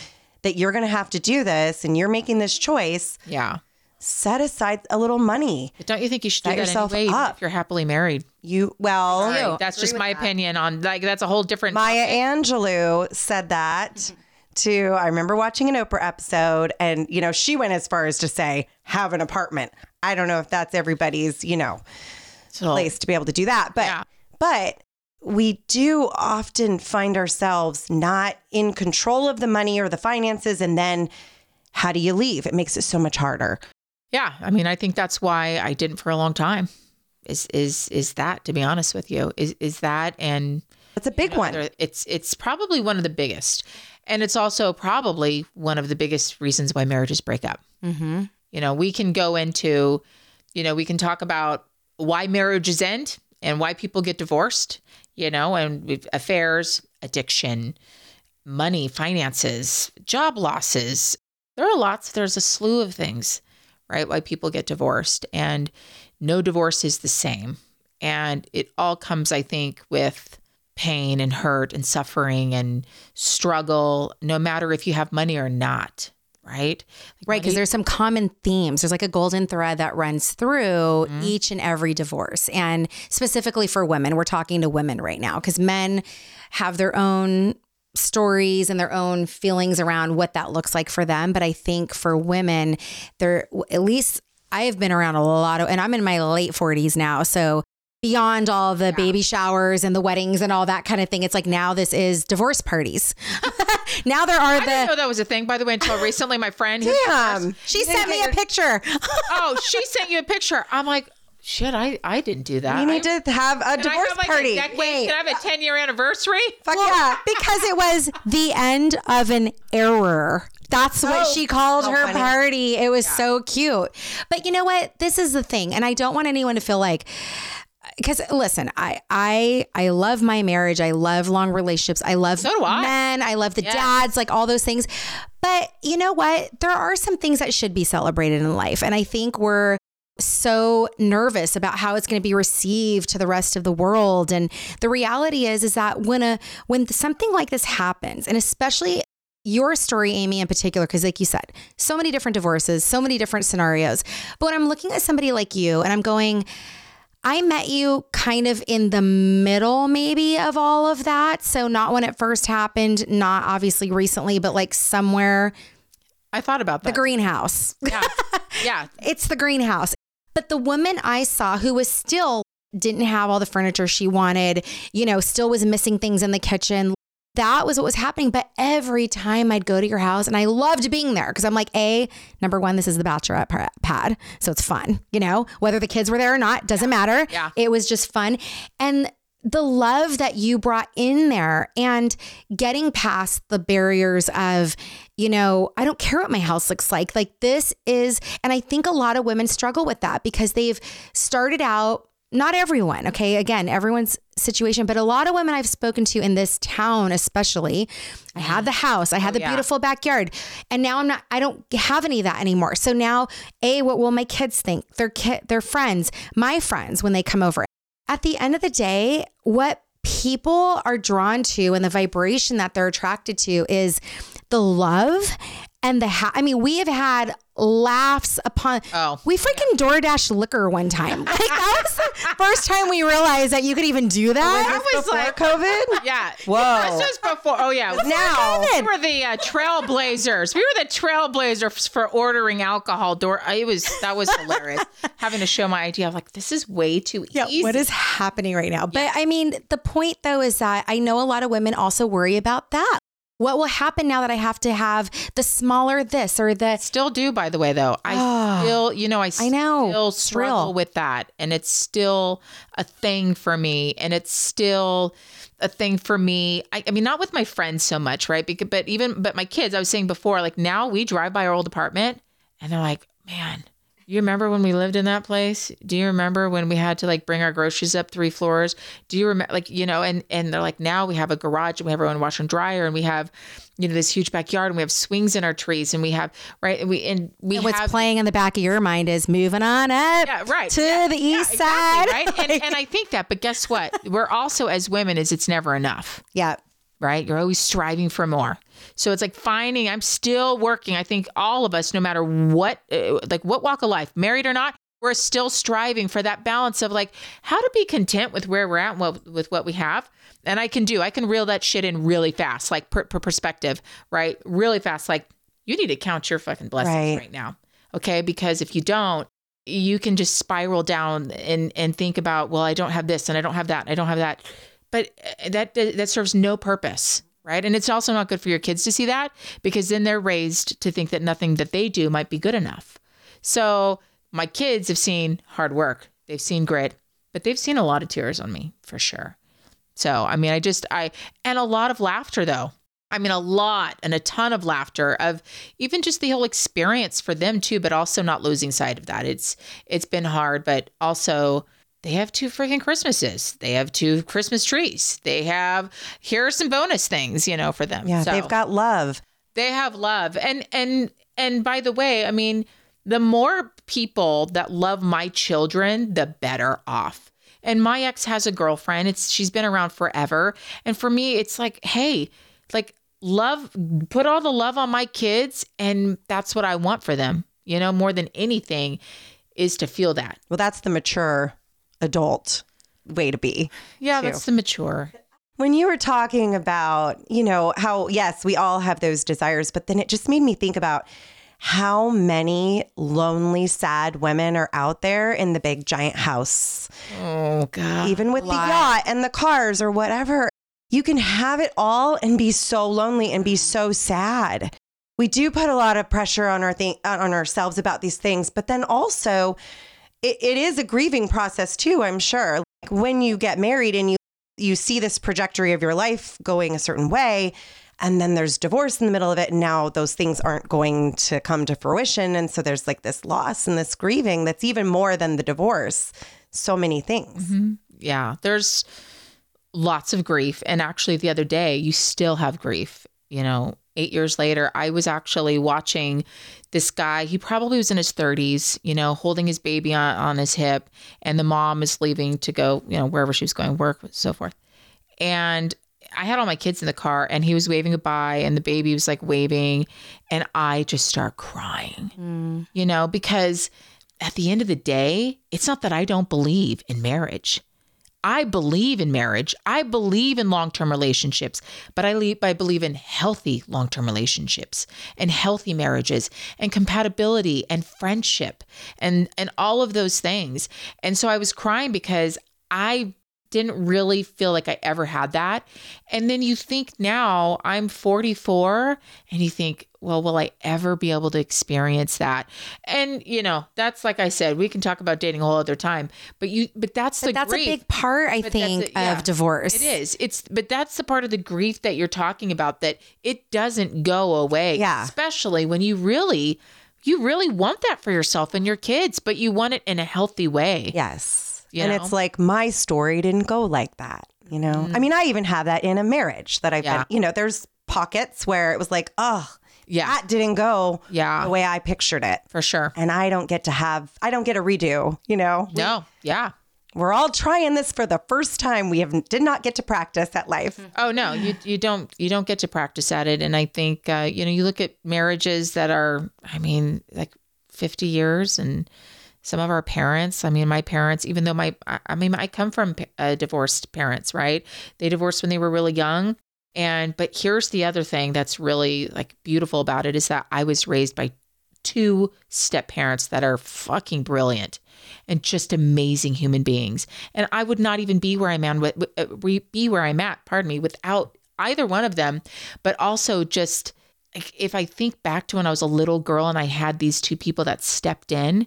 that you're going to have to do this and you're making this choice, Yeah. set aside a little money. But don't you think you should do Set that yourself anyway, even up. if you're happily married? You, well, Right. That's just my opinion on like that's a whole different Maya Angelou said that to, I remember watching an Oprah episode and, you know, she went as far as to say, have an apartment. I don't know if that's everybody's, you know, So- place to be able to do that. But, Yeah. but we do often find ourselves not in control of the money or the finances. And then how do you leave? It makes it so much harder. Yeah, I mean, I think that's why I didn't for a long time. Is is is that to be honest with you? Is is that and That's a big you know, one. It's it's probably one of the biggest, and it's also probably one of the biggest reasons why marriages break up. Mm-hmm. You know, we can go into, you know, we can talk about why marriages end and why people get divorced. You know, and affairs, addiction, money, finances, job losses. There are lots. There's a slew of things, right? Why people get divorced, and no divorce is the same. And it all comes, I think, with pain and hurt and suffering and struggle, no matter if you have money or not, right? Like Right, because there's some common themes. There's like a golden thread that runs through Mm-hmm. each and every divorce. And specifically for women, we're talking to women right now because men have their own stories and their own feelings around what that looks like for them. But I think for women, there at least I have been around a lot of, and I'm in my late 40s now. So beyond all the baby showers and the weddings and all that kind of thing, it's like now this is divorce parties. now there are the I didn't know that was a thing, by the way, until recently. My friend, Damn. She sent me a picture. oh, she sent you a picture. I'm like, shit, I, I didn't do that. You need to have a I divorce have like party. A decade, can I have a 10 year anniversary? Fuck yeah. because it was the end of an error. That's what Oh, she called so her funny. party. It was so cute. But you know what? This is the thing, and I don't want anyone to feel like because listen, I I I love my marriage. I love long relationships. I love So do I. men. I love the Yes. dads, like all those things. But you know what? There are some things that should be celebrated in life, and I think we're so nervous about how it's going to be received to the rest of the world and the reality is is that when a when something like this happens and especially your story amy in particular because like you said so many different divorces so many different scenarios but when i'm looking at somebody like you and i'm going I met you kind of in the middle, maybe, of all of that. So, not when it first happened, not obviously recently, but like somewhere, I thought about that. the greenhouse. yeah. Yeah. It's the greenhouse. But the woman I saw who was still didn't have all the furniture she wanted, you know, still was missing things in the kitchen. That was what was happening. But every time I'd go to your house, and I loved being there because I'm like, A, number one, this is the bachelorette pad. So it's fun, you know, whether the kids were there or not, doesn't matter. Yeah. It was just fun. And the love that you brought in there and getting past the barriers of, you know, I don't care what my house looks like. Like this is, and I think a lot of women struggle with that because they've started out, not everyone, okay? Again, everyone's situation, but a lot of women I've spoken to in this town, especially, I had the house, I had oh, the yeah. beautiful backyard, and now I'm not, I don't have any of that anymore. So now, A, what will my kids think? Their kid, their friends, my friends when they come over at the end of the day, what people are drawn to and the vibration that they're attracted to is the love and the ha- I mean, we have had laughs upon. Oh. we freaking DoorDash liquor one time. Like that was the first time we realized that you could even do that. I was Before like, COVID? yeah. Whoa. This was before. Oh, yeah. Now. We were the uh, trailblazers. We were the trailblazers for ordering alcohol. Door. It was that was hilarious. Having to show my ID, I'm like, this is way too easy. What is happening right now? But I mean, the point though is that I know a lot of women also worry about that. What will happen now that I have to have the smaller this or the Still do, by the way, though. I Ah. still, you know, I, I know. still struggle with that, and it's still a thing for me, and it's still a thing for me. I, I mean, not with my friends so much, right? Because, but even, but my kids. I was saying before, like now we drive by our old apartment, and they're like, "Man, you remember when we lived in that place? Do you remember when we had to like bring our groceries up three floors? Do you remember, like, you know?" And and they're like, "Now we have a garage, and we have our own washer and dryer, and we have." You know this huge backyard, and we have swings in our trees, and we have right, and we and we And what's have playing in the back of your mind is moving on up yeah, right. to Yeah, the yeah, east exactly, side. right? And, and I think that, but guess what? We're also as women is it's never enough, yeah. right? You're always striving for more. So it's like finding. I'm still working. I think all of us, no matter what, uh, like what walk of life, married or not, we're still striving for that balance of like how to be content with where we're at, and what, with what we have. And I can do. I can reel that shit in really fast, like per, per perspective, right? Really fast. Like you need to count your fucking blessings Right. right now, okay? Because if you don't, you can just spiral down and and think about well i don't have this and i don't have that i don't have that but uh, that that serves no purpose right? And it's also not good for your kids to see that because then they're raised to think that nothing that they do might be good enough. So my kids have seen hard work. They've seen grit but they've seen a lot of tears on me for sure. So i mean i just i and a lot of laughter though. I mean, a lot and a ton of laughter of even just the whole experience for them too, but also not losing sight of that. It's it's been hard, but also they have two freaking Christmases. They have two Christmas trees. They have here are some bonus things, you know, for them. Yeah, So, they've got love. they have love. And and and by the way, I mean, the more people that love my children, the better off. And my ex has a girlfriend. It's she's been around forever. And for me, it's like, hey, like love put all the love on my kids and that's what I want for them. You know, more than anything is to feel that. Well, that's the mature adult way to be. Yeah, too. that's the mature. When you were talking about, you know, how, yes, we all have those desires, but then it just made me think about how many lonely, sad women are out there in the big giant house, Oh god. even with the yacht and the cars or whatever. You can have it all and be so lonely and be so sad. We do put a lot of pressure on our thing on ourselves about these things, but then also it, it is a grieving process too, I'm sure. Like when you get married and you you see this trajectory of your life going a certain way and then there's divorce in the middle of it and now those things aren't going to come to fruition and so there's like this loss and this grieving that's even more than the divorce so many things mm-hmm. yeah, there's lots of grief. And actually, the other day, you still have grief. You know, eight years later, I was actually watching this guy. He probably was in his 30s, you know, holding his baby on, on his hip, and the mom is leaving to go, you know, wherever she was going, work, so forth. And I had all my kids in the car, and he was waving goodbye, and the baby was like waving, and I just start crying, mm. you know, because at the end of the day, it's not that I don't believe in marriage. I believe in marriage. I believe in long term relationships, but I, le- I believe in healthy long term relationships and healthy marriages and compatibility and friendship and, and all of those things. And so I was crying because I didn't really feel like I ever had that. And then you think now I'm 44 and you think, well, will I ever be able to experience that? And you know, that's like I said, we can talk about dating a whole other time, but you but that's the But that's grief. a big part, I But think, a- yeah. of divorce. It is. It's but that's the part of the grief that you're talking about that it doesn't go away. Yeah. Especially when you really you really want that for yourself and your kids, but you want it in a healthy way. Yes. You and know? it's like my story didn't go like that, you know? Mm-hmm. I mean, I even have that in a marriage that I've Yeah. been, you know, there's pockets where it was like, oh, Yeah. that didn't go Yeah. the way I pictured it. For sure. And I don't get to have, I don't get a redo, you know? No. Yeah. We're all trying this for the first time. We have did not get to practice at life. Oh no, you you don't you don't get to practice at it. And I think uh, you know you look at marriages that are, I mean, like fifty years, and some of our parents. I mean, my parents, even though my, I I mean, I come from uh, divorced parents, right? They divorced when they were really young. And but here's the other thing that's really like beautiful about it is that I was raised by two step parents that are fucking brilliant and just amazing human beings. And I would not even be where I'm at, uh, be where I'm at, pardon me, without either one of them. But also just if I think back to when I was a little girl and I had these two people that stepped in.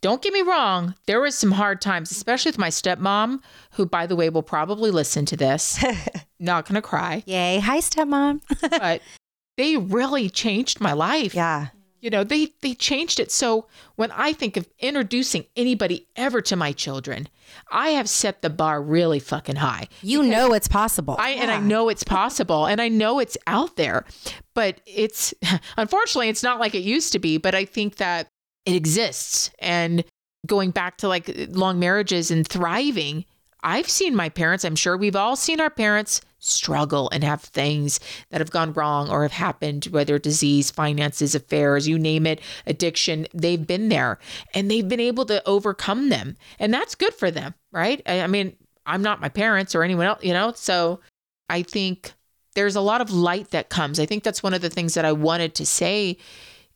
Don't get me wrong, there was some hard times, especially with my stepmom, who, by the way, will probably listen to this. Not gonna cry, Yay. Hi, stepmom. but they really changed my life Yeah. you know they they changed it so when i think of introducing anybody ever to my children i have set the bar really fucking high you know it's possible. i and i know it's possible and i know it's out there but it's unfortunately it's not like it used to be but i think that it exists and going back to like long marriages and thriving i've seen my parents i'm sure we've all seen our parents struggle and have things that have gone wrong or have happened whether disease finances affairs you name it addiction they've been there and they've been able to overcome them. And that's good for them right? I, I mean i'm not my parents or anyone else you know? So i think there's a lot of light that comes. I think that's one of the things that i wanted to say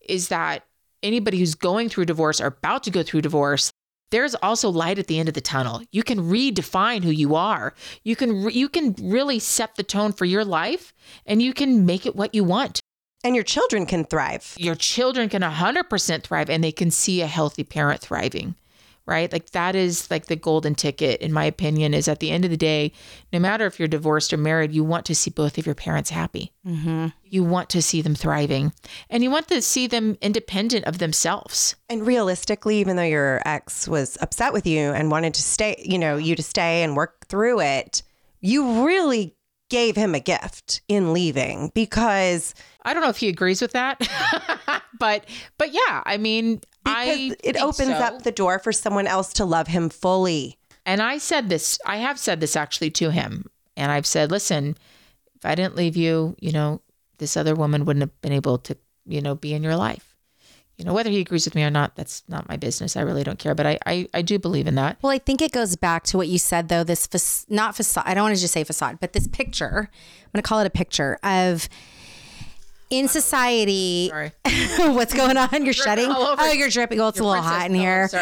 is that anybody who's going through divorce or about to go through divorce there's also light at the end of the tunnel. You can redefine who you are. You can re- you can really set the tone for your life and you can make it what you want. And your children can thrive. Your children can 100% thrive and they can see a healthy parent thriving. Right? Like that is like the golden ticket in my opinion is at the end of the day, no matter if you're divorced or married, you want to see both of your parents happy. Mm-hmm. You want to see them thriving and you want to see them independent of themselves. And realistically, even though your ex was upset with you and wanted to stay, you know, you to stay and work through it, you really gave him a gift in leaving because I don't know if he agrees with that, but but yeah, I mean, I because it opens so. up the door for someone else to love him fully. And I said this, I have said this actually to him, and I've said, listen, if I didn't leave you, you know, this other woman wouldn't have been able to, you know, be in your life. You know, whether he agrees with me or not, that's not my business. I really don't care, but I I, I do believe in that. Well, I think it goes back to what you said, though. This fac- not facade. I don't want to just say facade, but this picture. I'm going to call it a picture of in society. What's going on? You're shedding. Oh, you're dripping. Well, it's a little hot in oh, here.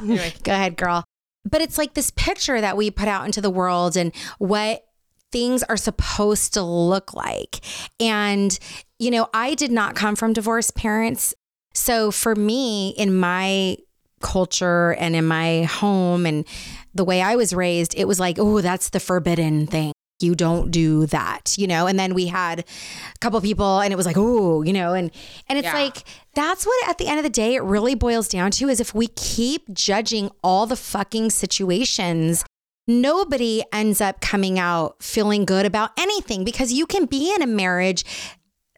Anyway, Go ahead, girl. But it's like this picture that we put out into the world and what things are supposed to look like. And, you know, I did not come from divorced parents. So for me, in my culture and in my home and the way I was raised, it was like, oh, that's the forbidden thing. You don't do that, you know. And then we had a couple people, and it was like, oh, you know, and and it's Yeah. like that's what at the end of the day it really boils down to is if we keep judging all the fucking situations nobody ends up coming out feeling good about anything because you can be in a marriage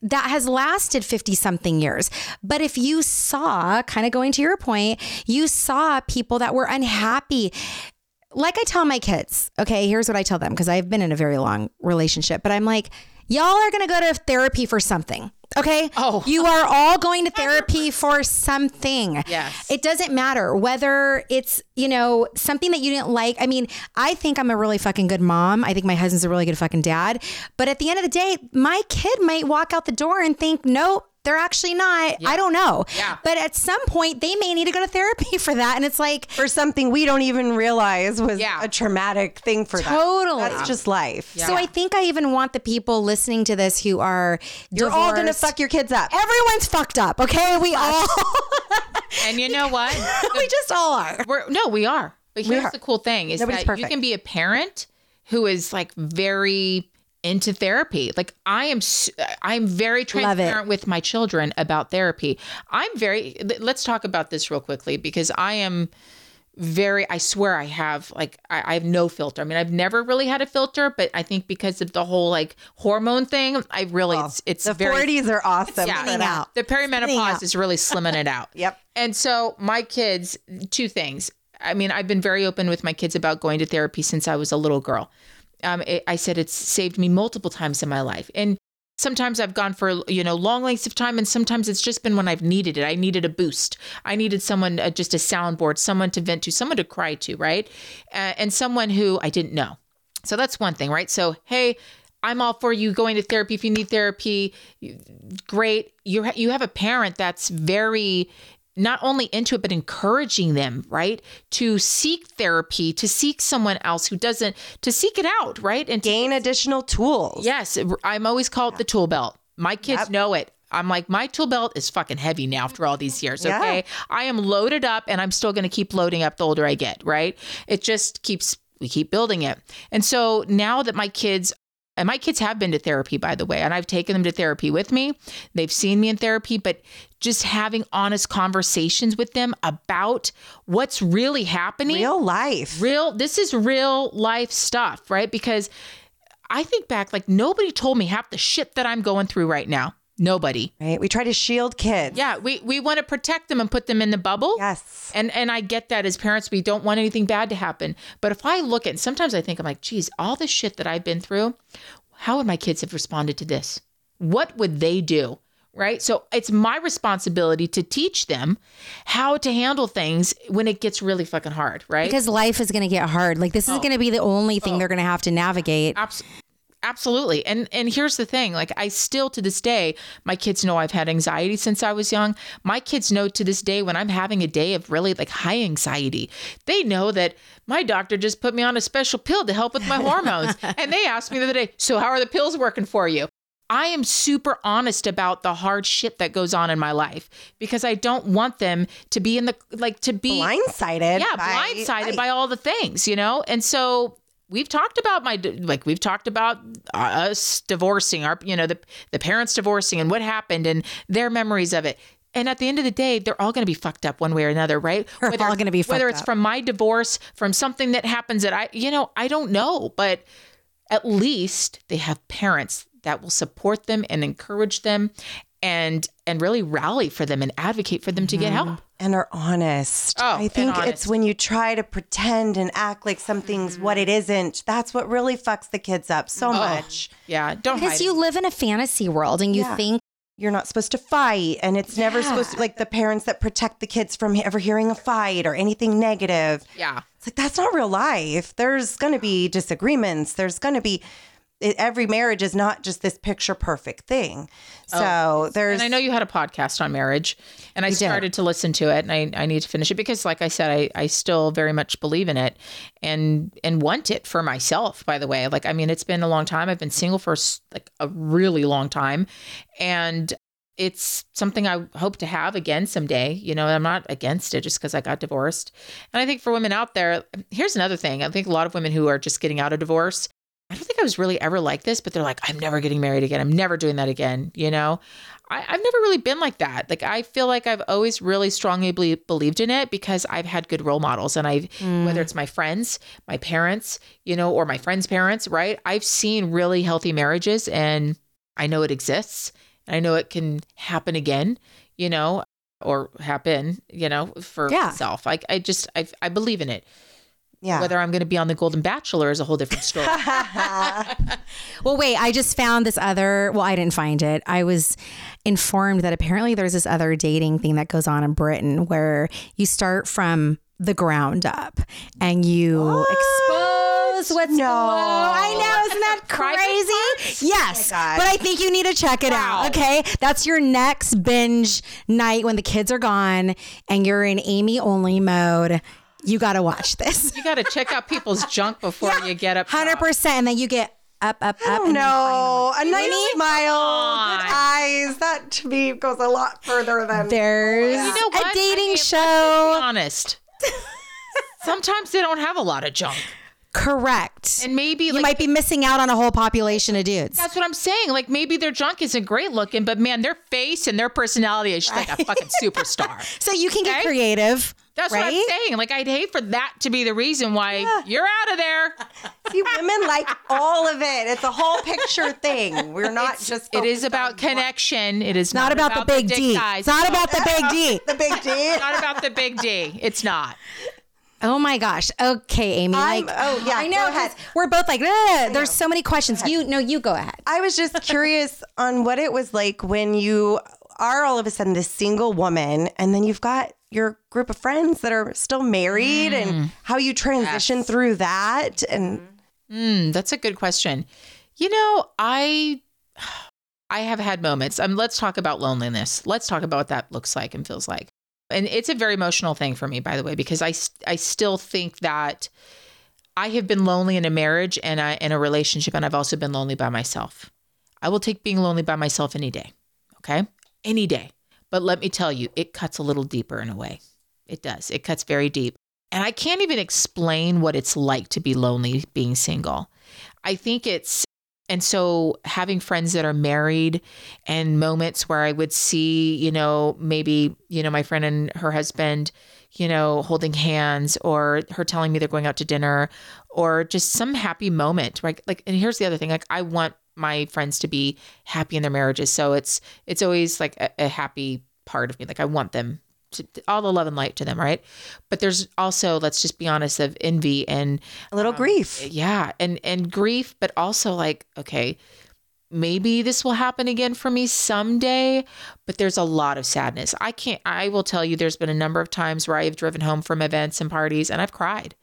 that has lasted 50 something years. But if you saw, kind of going to your point, you saw people that were unhappy. Like I tell my kids, okay, here's what I tell them because I've been in a very long relationship, but I'm like, y'all are going to go to therapy for something. Okay. Oh. you are all going to therapy for something. Yes. It doesn't matter whether it's, you know, something that you didn't like. I mean, I think I'm a really fucking good mom. I think my husband's a really good fucking dad. But at the end of the day, my kid might walk out the door and think, nope, they're actually not. I don't know. Yeah. But at some point, they may need to go to therapy for that. And it's like, For something we don't even realize was Yeah. a traumatic thing for them. Totally. That's just life. so I think I even want the people listening to this who are You're all gonna fuck your kids up. Everyone's fucked up. Okay. We all, and you know what? we just all are. We're no, we are. But here's are. the cool thing is Nobody's that you can be a parent who is like very into therapy. Like I am I'm very transparent with my children about therapy. I'm very let's talk about this real quickly because I am very I swear I have like I, I have no filter. I mean I've never really had a filter, but I think because of the whole like hormone thing, I really oh, it's it's The 40s are awesome. yeah, that. the perimenopause out. is really slimming it out. Yep. And so my kids, two things. I mean, I've been very open with my kids about going to therapy since I was a little girl. Um, it, I said it's saved me multiple times in my life, and sometimes I've gone for you know long lengths of time, and sometimes it's just been when I've needed it. I needed a boost. I needed someone, uh, just a soundboard, someone to vent to, someone to cry to, right? Uh, and someone who I didn't know. So that's one thing, right? So hey. I'm all for you going to therapy if you need therapy. Great. You you have a parent that's very not only into it but encouraging them, right? To seek therapy, to seek someone else who doesn't to seek it out, right? And to, Gain additional tools. yes, I'm always called the tool belt. My kids know it. I'm like, my tool belt is fucking heavy now after all these years. Yeah. Okay. I am loaded up and I'm still going to keep loading up the older I get, right? It just keeps, we keep building it. And so now that my kids, and my kids have been to therapy, by the way, and I've taken them to therapy with me. They've seen me in therapy, but just having honest conversations with them about what's really happening Real life. real this is real life stuff right because i think back like nobody told me half the shit that i'm going through right now nobody Right? We try to shield kids. yeah we we want to protect them and put them in the bubble Yes. and and i get that as parents we don't want anything bad to happen but if i look at sometimes i think i'm like geez all the shit that i've been through how would my kids have responded to this what would they do right so it's my responsibility to teach them how to handle things when it gets really fucking hard right Because life is going to get hard. Like, this is oh. going to be the only thing oh. they're going to have to navigate. Abs- Absolutely. And and here's the thing, like I still to this day, my kids know I've had anxiety since I was young. My kids know to this day when I'm having a day of really like high anxiety. They know that my doctor just put me on a special pill to help with my hormones. and they asked me the other day, "So how are the pills working for you?" I am super honest about the hard shit that goes on in my life because I don't want them to be in the like to be Blindsided. yeah, by- blindsided by all the things, you know? And so we've talked about my like we've talked about uh, us divorcing our you know the the parents divorcing and what happened and their memories of it. And at the end of the day, they're all going to be fucked up one way or another, right? We're all gonna be fucked up. whether it's up. from my divorce, from something that happens that I, you know, I don't know, but at least they have parents that will support them and encourage them and and really rally for them and advocate for them to get mm-hmm. help. and are honest. Oh, I and think honest. it's when you try to pretend and act like something's what mm-hmm. it isn't. That's what really fucks the kids up so oh, much. Yeah, don't Because hide you it. live in a fantasy world and you Yeah. think You're not supposed to fight, and it's never supposed to like the parents that protect the kids from ever hearing a fight or anything negative. Yeah. It's like that's not real life. There's going to be disagreements. There's going to be it, every marriage is not just this picture perfect thing. Oh. So there's Oh. And I know you had a podcast on marriage, and I started to listen to it, and I, I need to finish it because, like I said, I, I still very much believe in it, and and want it for myself. By the way, like I mean, it's been a long time. I've been single for like a really long time, and it's something I hope to have again someday. You know, I'm not against it just because I got divorced. And I think for women out there, here's another thing. I think a lot of women who are just getting out of divorce. I don't think I was really ever like this, but they're like, I'm never getting married again. I'm never doing that again. You know, I, I've never really been like that. Like, I feel like I've always really strongly belie- believed in it because I've had good role models. And I've, mm. whether it's my friends, my parents, you know, or my friends' parents, right? I've seen really healthy marriages and I know it exists. And I know it can happen again, you know, or happen, you know, for Yeah. myself. Like, I just, I, I believe in it. Yeah. Whether I'm going to be on the Golden Bachelor is a whole different story. Well, wait, I just found this other, well, I didn't find it. I was informed that apparently there's this other dating thing that goes on in Britain where you start from the ground up and you expose what's No. below. I know, isn't that crazy? Yes. Oh but I think you need to check it Wow. out. Okay. That's your next binge night when the kids are gone and you're in Amy only mode. You got to watch this. You got to check out people's junk before you get up. 100%. And then you get up, up, up. and no, a nice Winnie? smile, good eyes. That to me goes a lot further than There's You know a dating I mean, show. Be honest. Sometimes they don't have a lot of junk, Correct. and maybe you like might be missing out on a whole population of dudes. that's what I'm saying. Like maybe their junk isn't great looking, but man, their face and their personality is just like a fucking superstar. So you can get Okay. creative. That's right? what I'm saying. Like I'd hate for that to be the reason why you're out of there. See, women like all of it. It's a whole picture thing. We're not just. It is about on connection. It is Not, about, the big dick D. size. It's not No, about the big D. the big D. It's not about the big D. It's not. Oh my gosh. Okay, Amy. I'm- like, oh, yeah, I go know. We're both like, "Ugh," there's so many questions. You no, you go ahead. I was just curious on what it was like when you are all of a sudden this single woman and then you've got your group of friends that are still married and how you transition through that and Mm, that's a good question. You know, I I have had moments. Um, let's talk about loneliness. Let's talk about what that looks like and feels like. And it's a very emotional thing for me, by the way, because i i still think that I have been lonely in a marriage and I, in a relationship, and I've also been lonely by myself. I will take being lonely by myself any day. Okay, any day. But let me tell you, it cuts a little deeper in a way. It does. It cuts very deep. And I can't even explain what it's like to be lonely being single. I think it's, and so having friends that are married and moments where I would see, you know, maybe, you know, my friend and her husband, you know, holding hands or her telling me they're going out to dinner or just some happy moment, right? Like, and here's the other thing like, I want my friends to be happy in their marriages. So it's, it's always like a, a happy part of me. Like, I want them to, all the love and light to them, right? But there's also, let's just be honest, of envy and a little um, grief. yeah, and and grief, but also like, okay, maybe this will happen again for me someday, but there's a lot of sadness. I can't I will tell you there's been a number of times where I've driven home from events and parties and I've cried.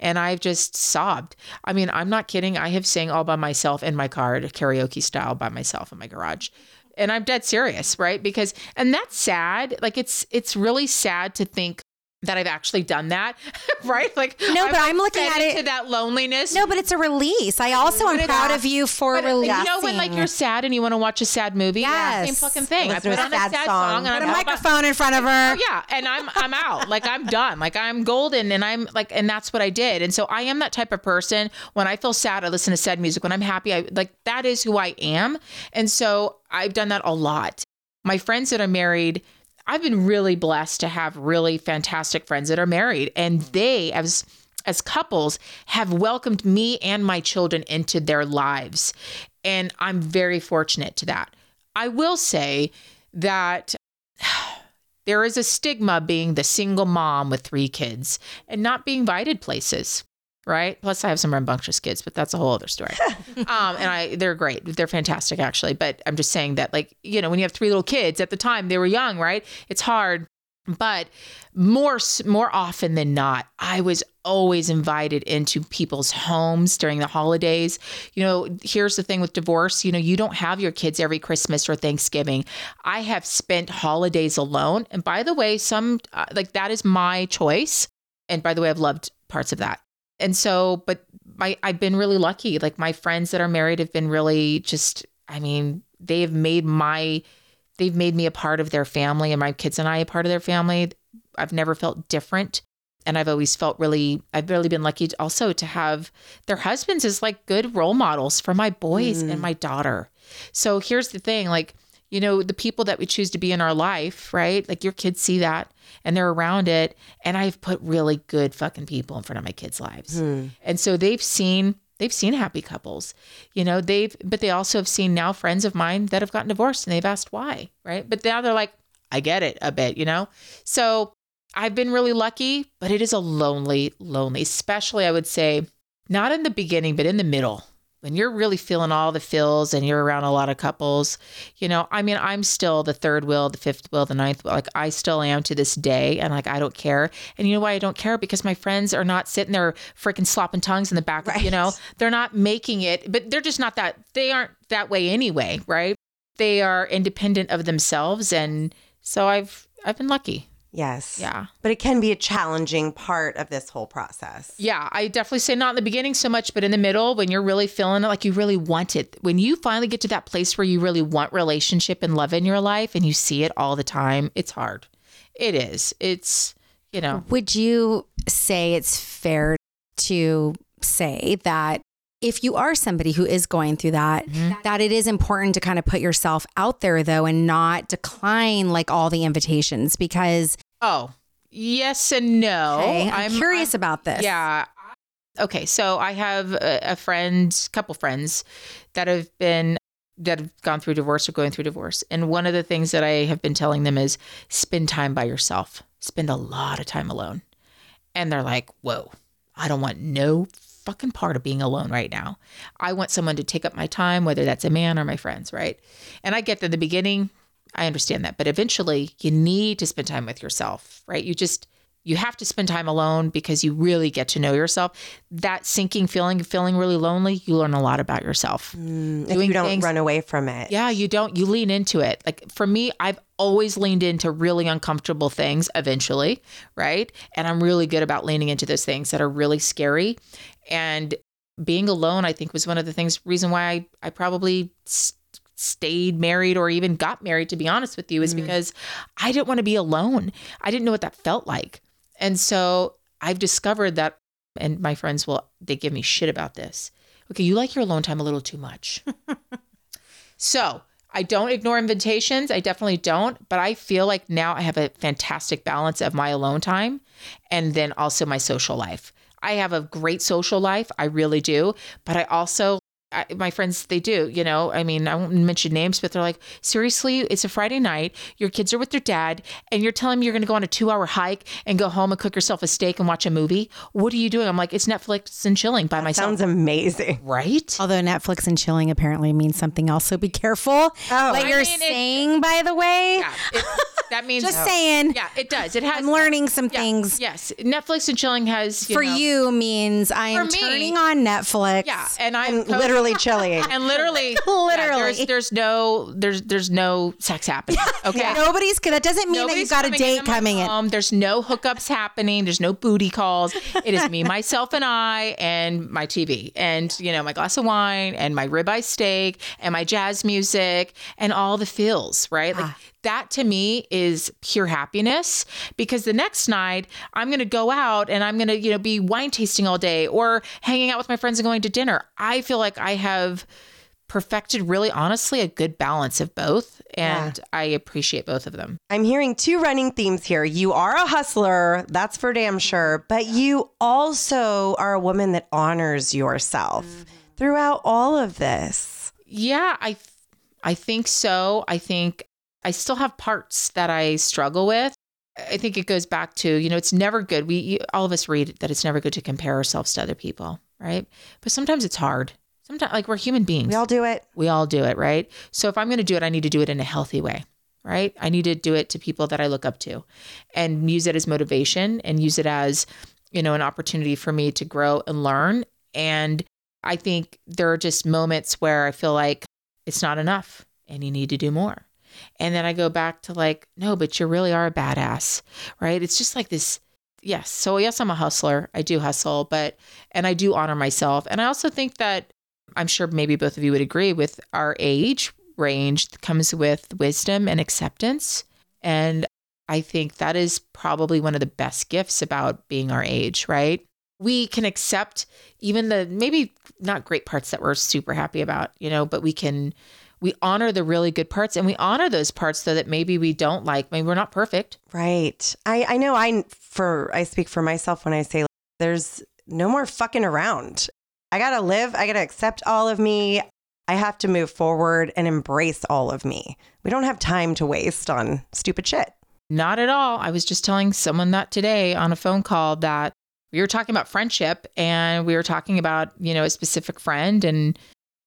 And I've just sobbed. I mean, I'm not kidding. I have sang all by myself in my car, karaoke style by myself in my garage. And I'm dead serious, right? Because and that's sad. Like it's it's really sad to think that I've actually done that, right? Like No, but I'm looking at it- to that loneliness. No, but it's a release. I also am But it- proud of you for But releasing. you know when like you're sad and you want to watch a sad movie? Yes. Same fucking thing. I Listen to put a on a sad sad song. song, and Put I'm a all by- microphone in front of her. Oh, yeah and i'm i'm out like i'm done like i'm golden and i'm like and that's what i did and so i am that type of person when i feel sad i listen to sad music when i'm happy i like that is who i am and so i've done that a lot my friends that are married i've been really blessed to have really fantastic friends that are married and they as as couples have welcomed me and my children into their lives and i'm very fortunate to that. I will say that there is a stigma being the single mom with three kids and not being invited places right? Plus i have some rambunctious kids but that's a whole other story. Um, and i they're great. They're fantastic actually. But i'm just saying that like you know when you have three little kids at the time they were young right? It's hard. But more more often than not i was always invited into people's homes during the holidays. You know here's the thing with divorce. You know you don't have your kids every christmas or thanksgiving. I have spent holidays alone. And by the way some uh, like that is my choice. And by the way i've loved parts of that and so but my i've been really lucky like my friends that are married have been really just i mean they've made my they've made me a part of their family and my kids and I a part of their family. I've never felt different. And I've always felt really, I've really been lucky also to have their husbands as like good role models for my boys and mm. my daughter. So here's the thing like, you know, the people that we choose to be in our life, right? Like your kids see that and they're around it. And I've put really good fucking people in front of my kids' lives. Hmm. And so they've seen they've seen happy couples you know they've but they also have seen now friends of mine that have gotten divorced and they've asked why right but now they're like i get it a bit you know so i've been really lucky but it is a lonely lonely especially i would say not in the beginning but in the middle when you're really feeling all the feels and you're around a lot of couples, you know, I mean, I'm still the third wheel, the fifth wheel, the ninth wheel. Like I still am to this day. And like, I don't care. And you know why I don't care? Because my friends are not sitting there freaking slopping tongues in the back, you know, they're not making it, but they're just not that, they aren't that way anyway, right? They are independent of themselves. And so I've, I've been lucky. Yes. Yeah. But it can be a challenging part of this whole process. Yeah, I definitely say not in the beginning so much, but in the middle, when you're really feeling it, like you really want it, when you finally get to that place where you really want relationship and love in your life and you see it all the time, it's hard. It is. It's, you know, Would you say it's fair to say that if you are somebody who is going through that, mm-hmm. that it is important to kind of put yourself out there though and not decline like all the invitations because oh, yes and no. okay, I'm, curious about this. Yeah. Okay, so I have a, a friend, couple friends that have been that have gone through divorce or going through divorce. And one of the things that I have been telling them is spend time by yourself. Spend a lot of time alone. And they're like, "Whoa. I don't want no fucking part of being alone right now. I want someone to take up my time, whether that's a man or my friends, right?" And I get that in the beginning, I understand that, but eventually you need to spend time with yourself, right? You just you have to spend time alone because you really get to know yourself. That sinking feeling, feeling really lonely, you learn a lot about yourself. Mm, if Doing you don't things- run away from it. Yeah, you don't, you lean into it. Like for me, I've always leaned into really uncomfortable things eventually, right? And I'm really good about leaning into those things that are really scary. And being alone, I think, was one of the things, reason why I, I probably s- stayed married or even got married, to be honest with you, is mm-hmm. because I didn't want to be alone. I didn't know what that felt like. And so I've discovered that, and my friends will, they give me shit about this. Okay, you like your alone time a little too much. So I don't ignore invitations. I definitely don't. But I feel like now I have a fantastic balance of my alone time and then also my social life. I have a great social life. I really do. But I also, I, my friends, they do, you know, I mean, I won't mention names, but they're like, seriously, it's a Friday night. Your kids are with their dad, and you're telling me you're going to go on a two hour hike and go home and cook yourself a steak and watch a movie. What are you doing? I'm like, it's Netflix and chilling by myself. Sounds amazing. right? Although Netflix and chilling apparently means something else, so be careful. Oh. what I you're mean, it- saying, by the way. Yeah, it, That means Just saying. Yeah, it does. It has. I'm learning some Yeah, things. Yes, Netflix and chilling has you For know- you means I am For me- turning on Netflix. Yeah, and I'm And literally chilling. and literally, Literally. yeah, there's, there's no there's there's no sex happening. Okay. Nobody's that doesn't mean Nobody's that you've got a date coming in. home. There's no hookups happening. There's no booty calls. It is me, myself, and I, and my TV, and you know my glass of wine, and my ribeye steak, and my jazz music, and all the feels. Right, like Ah. That to me is pure happiness. Because the next night I'm going to go out and I'm going to you know be wine tasting all day or hanging out with my friends and going to dinner. I feel like I have perfected really honestly a good balance of both and I appreciate both of them. I'm hearing two running themes here. You are a hustler, that's for damn sure, but you also are a woman that honors yourself mm-hmm. throughout all of this. Yeah, I I think so. I think I still have parts that I struggle with. I think it goes back to, you know, it's never good. We all of us read that it's never good to compare ourselves to other people, right? But sometimes it's hard. Sometimes like we're human beings. We all do it. We all do it, right? So if I'm going to do it, I need to do it in a healthy way, right? I need to do it to people that I look up to and use it as motivation and use it as, you know, an opportunity for me to grow and learn. And I think there are just moments where I feel like it's not enough and you need to do more. And then I go back to like, no, but you really are a badass, right? It's just like this. Yes. So, yes, I'm a hustler. I do hustle, but, and I do honor myself. And I also think that I'm sure maybe both of you would agree with our age range comes with wisdom and acceptance. And I think that is probably one of the best gifts about being our age, right? We can accept even the maybe not great parts that we're super happy about, you know, but we can we honor the really good parts and we honor those parts though that maybe we don't like. Maybe we're not perfect. Right. I, I know I for I speak for myself when I say like, there's no more fucking around. I gotta live. I gotta accept all of me. I have to move forward and embrace all of me. We don't have time to waste on stupid shit. Not at all. I was just telling someone that today on a phone call that we were talking about friendship and we were talking about, you know, a specific friend and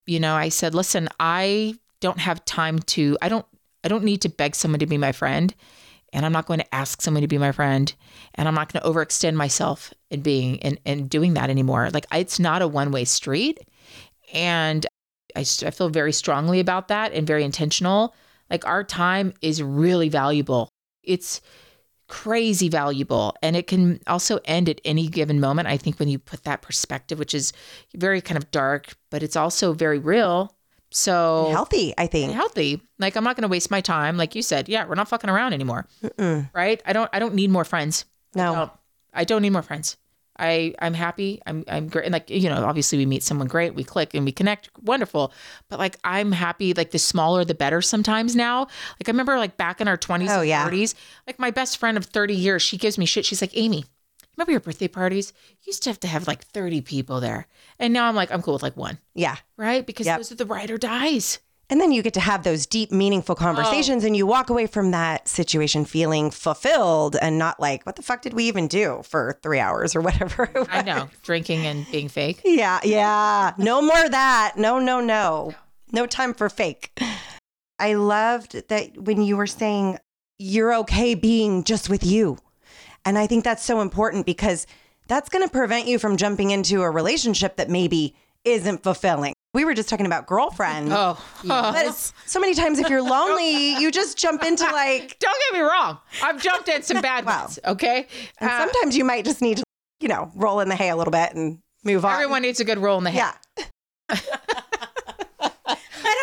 you know, I said, "Listen, I don't have time to I don't I don't need to beg someone to be my friend and I'm not going to ask someone to be my friend and I'm not going to overextend myself in being and and doing that anymore. Like it's not a one-way street and I, I feel very strongly about that and very intentional. Like our time is really valuable. It's crazy valuable and it can also end at any given moment. I think when you put that perspective, which is very kind of dark, but it's also very real. So Healthy, I think. healthy. Like I'm not going to waste my time. Like you said, yeah, we're not fucking around anymore, right? I don't. I don't need more friends. I No. don't, I don't need more friends. I I'm happy. I'm I'm great. And like you know, obviously we meet someone great, we click and we connect, wonderful. But like I'm happy. Like the smaller the better. Sometimes now, like I remember like back in our 20s Oh, yeah. 30s, like my best friend of 30 years, she gives me shit. She's like, Amy, remember your birthday parties? You used to have to have like 30 people there, and now I'm like, I'm cool with like one, Yeah. right? Because Yep. those are the ride or dies. And then you get to have those deep, meaningful oh. conversations, and you walk away from that situation feeling fulfilled and not like, what the fuck did we even do for three hours or whatever? I know, drinking and being fake. Yeah, yeah. No more of that. No, no, no. No time for fake. I loved that when you were saying you're okay being just with you. And I think that's so important because that's going to prevent you from jumping into a relationship that maybe isn't fulfilling. We were just talking about girlfriends. Oh, But it's so many times if you're lonely, you just jump into like, Don't get me wrong. I've jumped in some bad Wow. ones. Okay. and Uh, sometimes you might just need to, you know, roll in the hay a little bit and move on. everyone needs a good roll in the hay. Yeah.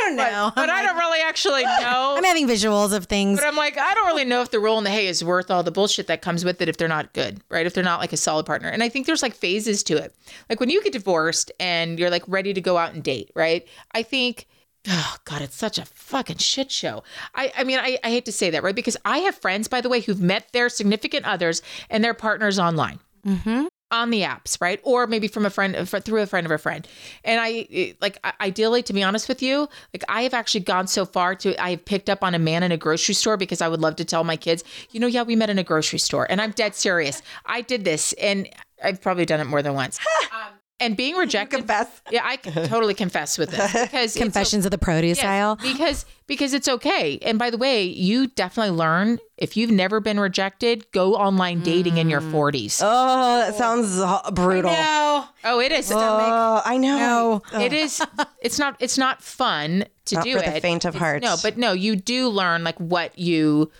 I don't know. But I don't really actually know. I'm having visuals of things. But I'm like, I don't really know if the roll in the hay is worth all the bullshit that comes with it if they're not good, right? If they're not like a solid partner. And I think there's like phases to it. Like when you get divorced and you're like ready to go out and date, right? I think, oh God, it's such a fucking shit show. I, I mean, I, I hate to say that, right? Because I have friends, by the way, who've met their significant others and their partners online mm-hmm. On the apps, right? Or maybe from a friend fr- through a friend of a friend. And I like ideally, to be honest with you, like I have actually gone so far to I have picked up on a man in a grocery store because I would love to tell my kids, you know, yeah, we met in a grocery store, and I'm dead serious. I did this, and I've probably done it more than once. um, and being rejected. confess. Yeah, I can totally confess with this because it's Confessions of the produce Yes, aisle. because because it's okay. And by the way, you definitely learn if you've never been rejected, go online dating in your mm. 40s. Oh, that sounds brutal. No. Oh, it is. Oh, I know. It is. It's not. It's not fun to Not do for it. the faint of It's- heart. No, but no, you do learn like what you,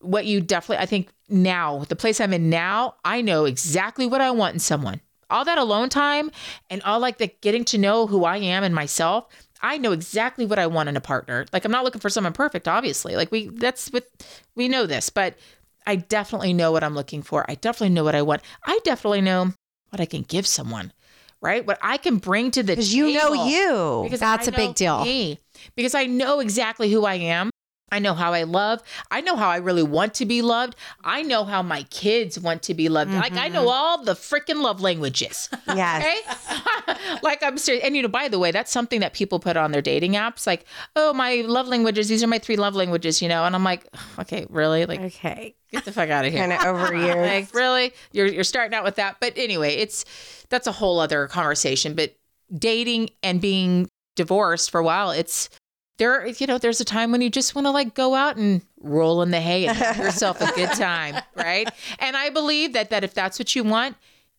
what you definitely. I think now the place I'm in now, I know exactly what I want in someone. All that alone time and all like the getting to know who I am and myself. I know exactly what I want in a partner. Like I'm not looking for someone perfect, obviously. Like we that's what we know this, but I definitely know what I'm looking for. I definitely know what I want. I definitely know what I can give someone, right? What I can bring to the Because you know you. Because That's I a big deal. me. Because I know exactly who I am. I know how I love. I know how I really want to be loved. I know how my kids want to be loved. Like I know mm-hmm. all the freaking love languages. Yes. Like I'm serious. And you know, by the way, that's something that people put on their dating apps. Like, oh, my love languages. These are my three love languages. You know, and I'm like, okay, really? Like, Okay. get the fuck out of here. Kind of over years. Like, really? You're you're starting out with that. But anyway, it's that's a whole other conversation. But dating and being divorced for a while, it's there, you know, there's a time when you just want to like go out and roll in the hay and have yourself a good time, right? And I believe that that if that's what you want,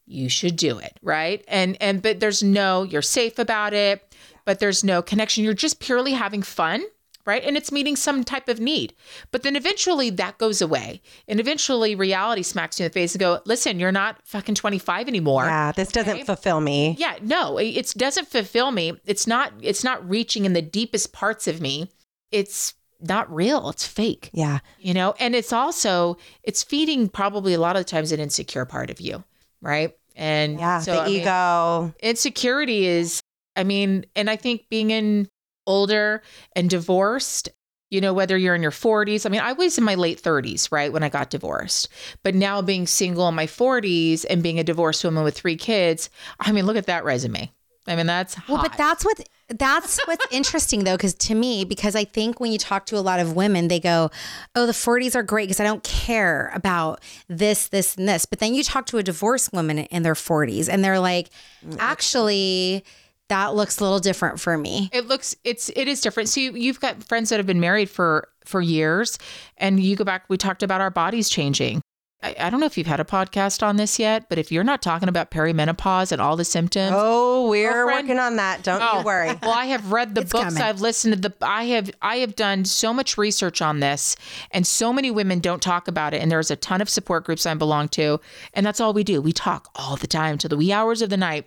you should do it, right? And and but there's no you're safe about it, but there's no connection. You're just purely having fun, right? And it's meeting some type of need. But then eventually that goes away. And eventually reality smacks you in the face and go, "Listen, you're not fucking 25 anymore." Yeah, this doesn't fulfill me. Yeah, no, it doesn't fulfill me. It's not it's not reaching in the deepest parts of me. It's not real. It's fake. Yeah. You know, and it's also it's feeding probably a lot of the times an insecure part of you, right? And Yeah. so, the I mean, ego. insecurity is I mean, and I think being in older and divorced, you know, whether you're in your 40s, I mean, I was in my late 30s, right, when I got divorced. But now being single in my 40s and being a divorced woman with three kids, I mean, look at that resume. I mean, that's hot. Well, but that's what that's what's interesting though, because to me, because I think when you talk to a lot of women, they go, "Oh, the 40s are great because I don't care about this, this, and this." But then you talk to a divorced woman in their 40s, and they're like, mm, "Actually, that looks a little different for me." it looks it's it is different. So you, you've got friends that have been married for for years, and you go back. We talked about our bodies changing. I, I don't know if you've had a podcast on this yet, but if you're not talking about perimenopause and all the symptoms, Oh, we're Girlfriend? working on that. Don't you oh, worry. Well, I have read the books. coming. I've listened to the. I have. I have done so much research on this, and so many women don't talk about it. And there's a ton of support groups I belong to, and that's all we do. We talk all the time till the wee hours of the night,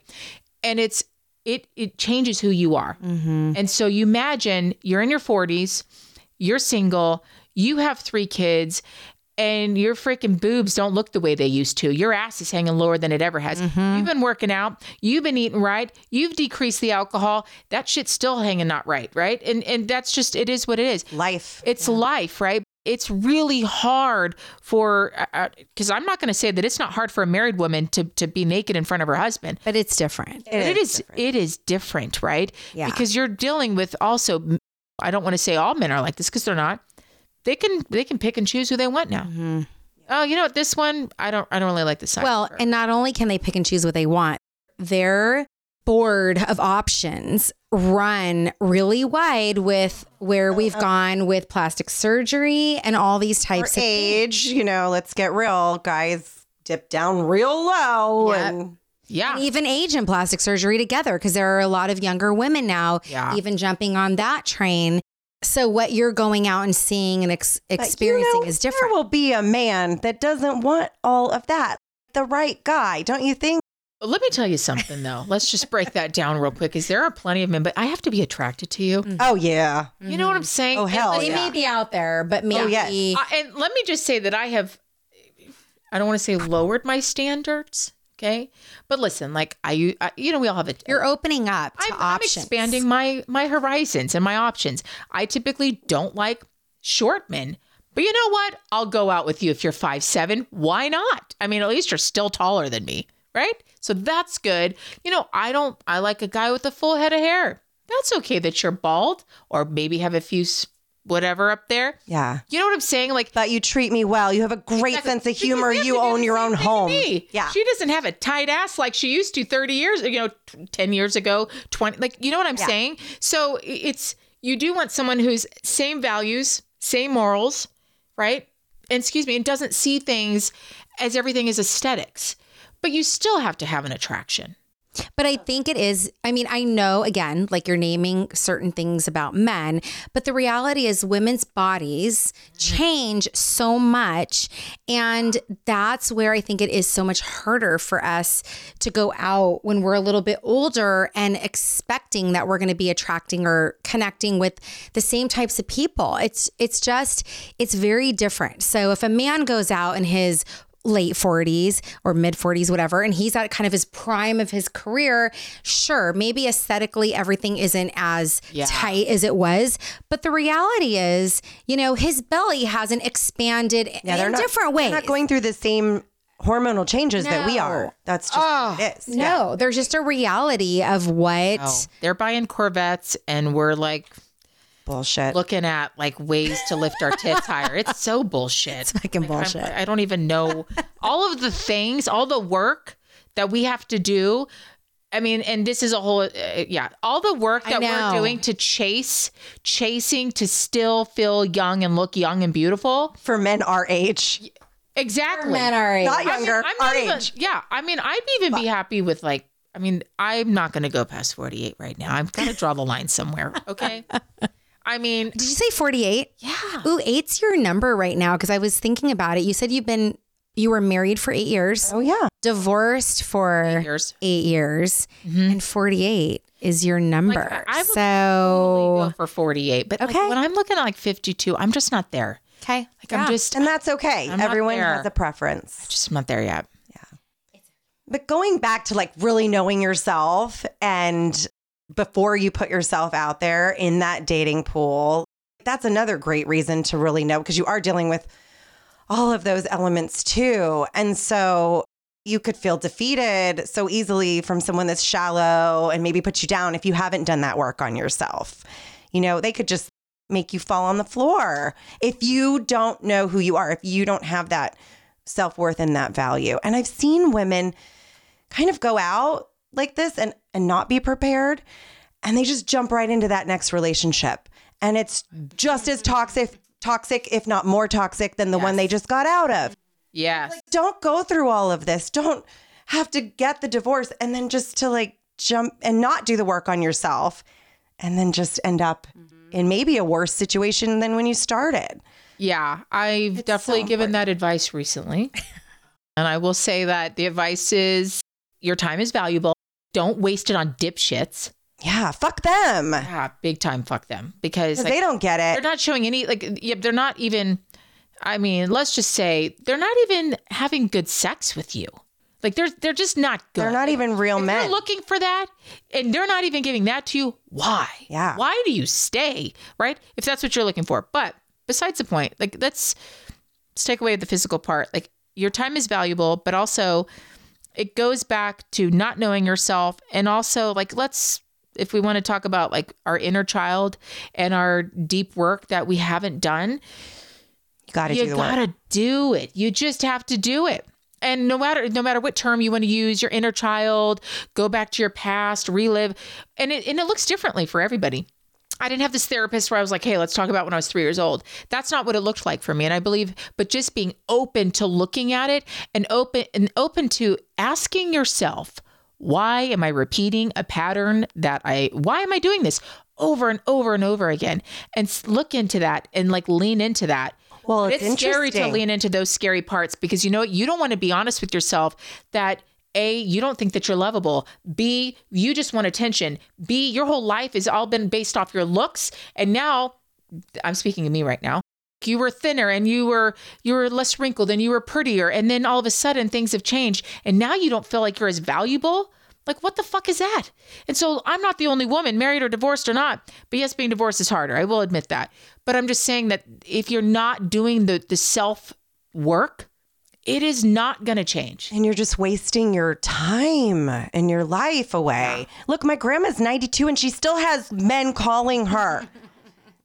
and it's it it changes who you are. Mm-hmm. And so you imagine you're in your 40s, you're single, you have three kids. And your freaking boobs don't look the way they used to. Your ass is hanging lower than it ever has. Mm-hmm. You've been working out. You've been eating right. You've decreased the alcohol. That shit's still hanging not right, right? And and that's just it is what it is. Life. It's life, right? It's really hard for uh, uh, because I'm not going to say that it's not hard for a married woman to to be naked in front of her husband. But it's different. But it is it is different, right? Yeah. Because you're dealing with also I don't want to say all men are like this because they're not. They can they can pick and choose who they want now. Mm-hmm. Oh, you know what? This one I don't I don't really like this. size. Well, and not only can they pick and choose what they want, their board of options run really wide with where oh, we've gone with plastic surgery and all these Our types of things. age, you know, let's get real. Guys dip down real low. Yep. And yeah, And even age and plastic surgery together because there are a lot of younger women now Yeah. even jumping on that train. So what you're going out and seeing and ex- but, you experiencing know, is There different. will be a man that doesn't want all of that. The right guy, don't you think? Let me tell you something though. Let's just break that down real quick. Is there are plenty of men, but I have to be attracted to you. Oh yeah. You know what I'm saying? Oh, hell listen, they yeah. may be out there, but maybe Oh, yes. Uh, and let me just say that I have, I don't want to say lowered my standards. Okay. But listen, like I, I you know, we all have it. you're opening up to I'm, I'm expanding my, my horizons and my options. I typically don't like short men, but you know what? I'll go out with you if you're five, seven. Why not? I mean, at least you're still taller than me. Right. So that's good. You know, I don't, I like a guy with a full head of hair. That's okay that you're bald or maybe have a few whatever up there. Yeah. You know what I'm saying? Like That you treat me well. You have a great Exactly. sense of humor. You own your own home. Yeah. She doesn't have a tight ass like she used to 30 years, you know, 10 years ago, 20. Like, you know what I'm Yeah. saying? So it's, you do want someone who's same values, same morals, right? And excuse me, and doesn't see things as everything is aesthetics, but you still have to have an attraction. But I think it is, I mean, I know again, like you're naming certain things about men, but the reality is women's bodies mm-hmm. change so much. And that's where I think it is so much harder for us to go out when we're a little bit older and expecting that we're going to be attracting or connecting with the same types of people. It's, it's just, it's very different. So if a man goes out in his late 40s or mid 40s, whatever, and he's at kind of his prime of his career, sure, maybe aesthetically everything isn't as Yeah. tight as it was. But the reality is, you know, his belly hasn't expanded Yeah, they're in not, different ways. They're not going through the same hormonal changes that we are. That's just Oh, it is. no, there's just a reality of what. No, they're buying Corvettes and we're like Bullshit. looking at like ways to lift our tits higher. It's so bullshit. It's fucking bullshit. I don't even know all of the things, all the work that we have to do. I mean, and this is a whole, uh, yeah, all the work that we're doing to chase, chasing to still feel young and look young and beautiful. for men our age. Exactly. Men are age. Not I mean, younger, I'm our not even- age. yeah, I mean, I'd even be happy with like, I mean, I'm not going to go past 48 right now. I'm going to draw the line somewhere. Okay. I mean, Did you say 48? yeah. Ooh, eight's your number right now because I was thinking about it. You said you've been, you were married for eight years, Oh yeah. divorced for years. eight years, and 48 is your number. Mm-hmm. I would so, Go for 48. But like, Okay. when I'm looking at like 52, I'm just not there. okay. Like, I'm just, And that's okay. I'm Everyone has a preference. just not there yet. Yeah. But going back to like really knowing yourself and before you put yourself out there in that dating pool, that's another great reason to really know because you are dealing with all of those elements too. And so you could feel defeated so easily from someone that's shallow and maybe put you down if you haven't done that work on yourself. You know, they could just make you fall on the floor if you don't know who you are, if you don't have that self worth and that value. And I've seen women kind of go out like this and, and not be prepared. And they just jump right into that next relationship. And it's just as toxic, toxic, if not more toxic than the one they just got out of. Yes. Don't go through all of this. Don't have to get the divorce and then just to like jump and not do the work on yourself and then just end up mm-hmm. in maybe a worse situation than when you started. Yeah, I've definitely given that advice recently. and I will say that the advice is your time is valuable. Don't waste it on dipshits. Yeah, fuck them. Yeah, big time fuck them because like, they don't get it. they're not showing any like yeah, they're not even I mean, let's just say they're not even having good sex with you. Like they're they're just not good. They're not even real if men. You're looking for that, and they're not even giving that to you. Why? Yeah. Why do you stay? Right? If that's what you're looking for. But besides the point, like let's let's take away the physical part. Like your time is valuable, but also it goes back to not knowing yourself, and also like let's if we want to talk about like our inner child and our deep work that we haven't done, you got to you do work. gotta do it. You just have to do it. And no matter no matter what term you want to use, your inner child, go back to your past, relive, and it and it looks differently for everybody. I didn't have this therapist where I was like, "Hey, let's talk about when I was three years old." That's not what it looked like for me, and I believe, but just being open to looking at it and open and open to asking yourself, "Why am I repeating a pattern that I? Why am I doing this over and over and over again?" And look into that and like lean into that. Well, it's, it's scary to lean into those scary parts because you know what? You don't want to be honest with yourself that A, you don't think that you're lovable. B, you just want attention. B, your whole life has all been based off your looks. And now I'm speaking of me right now. You were thinner and you were you were less wrinkled and you were prettier. And then all of a sudden things have changed. And now you don't feel like you're as valuable. Like what the fuck is that? And so I'm not the only woman, married or divorced or not. But yes, being divorced is harder. I will admit that. But I'm just saying that if you're not doing the the self work, it is not going to change. and you're just wasting your time and your life away. Look, my grandma's 92 and she still has men calling her.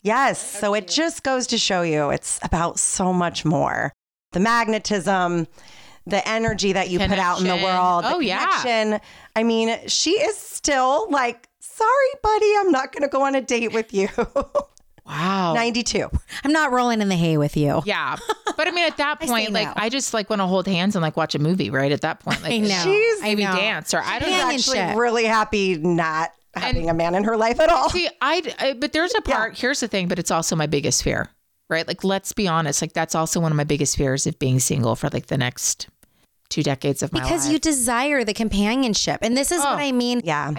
Yes. So it just goes to show you it's about so much more. The magnetism, the energy that you put out in the world. the Oh, yeah. connection. I mean, she is still like, sorry, buddy, I'm not going to go on a date with you. Wow. 92. I'm not rolling in the hay with you. Yeah. But I mean, at that say point, like, no. I just like want to hold hands and like watch a movie, right? At that point, like, I know. She's- I maybe know. dance or I don't know. Actually, really happy not having a man in her life at all. See, I, I uh, but there's a part. Here's the thing, but it's also my biggest fear, right? Like, let's be honest. Like, that's also one of my biggest fears of being single for like the next two decades of my life. Because you desire the companionship. And this is what Oh. I mean. Yeah.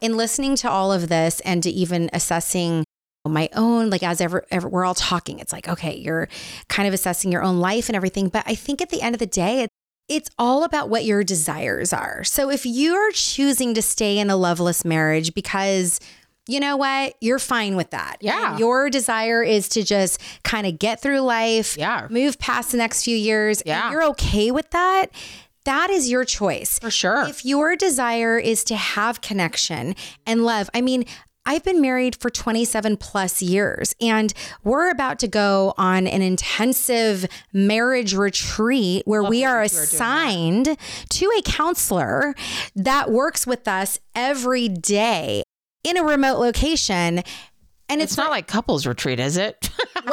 in listening to all of this and to even assessing my own like as ever, ever we're all talking it's like okay you're kind of assessing your own life and everything but i think at the end of the day it, it's all about what your desires are so if you're choosing to stay in a loveless marriage because you know what you're fine with that Yeah. And your desire is to just kind of get through life Yeah. move past the next few years and Yeah. you're okay with that that is your choice for sure. if your desire is to have connection and love, I mean, I've been married for 27 plus years and we're about to go on an intensive marriage retreat where we are assigned to a counselor that works with us every day in a remote location. And it's it's, not like couples retreat, is it? well,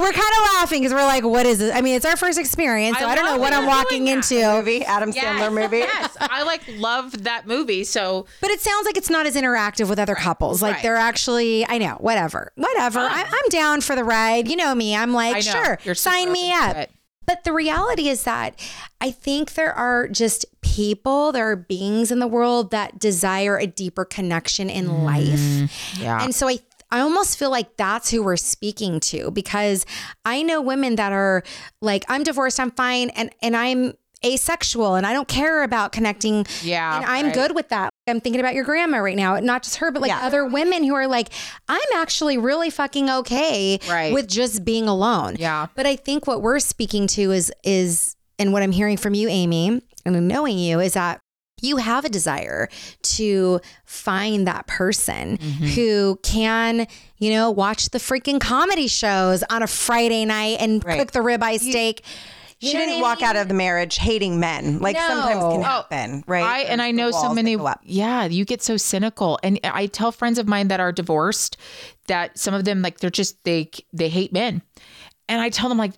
we're kind of laughing because we're like, what is this? I mean, it's our first experience, so I I, don't know what I'm walking into. Movie, Adam Sandler movie. yes, I like love that movie. So But it sounds like it's not as interactive with other couples. Like Right. they're actually, I know, whatever, whatever. I, I'm down for the ride. You know me. I'm like, know sure, sign me up. it. But the reality is that I think there are just people, there are beings in the world that desire a deeper connection in life. Mm-hmm. Yeah. And so I I almost feel like that's who we're speaking to because I know women that are like I'm divorced, I'm fine and and I'm asexual and I don't care about connecting Yeah, and I'm right. good with that. I'm thinking about your grandma right now, not just her but like Yeah. other women who are like I'm actually really fucking okay Right. with just being alone. Yeah. But I think what we're speaking to is is and what I'm hearing from you Amy and knowing you is that you have a desire to find that person Mm-hmm. who can, you know, watch the freaking comedy shows on a Friday night and Right. cook the ribeye steak. You She know didn't I walk mean? out of the marriage hating men. Like No. sometimes can Oh. happen, right? I and I know so many. go. Yeah, you get so cynical, and I tell friends of mine that are divorced that some of them like they're just they they hate men, and I tell them like,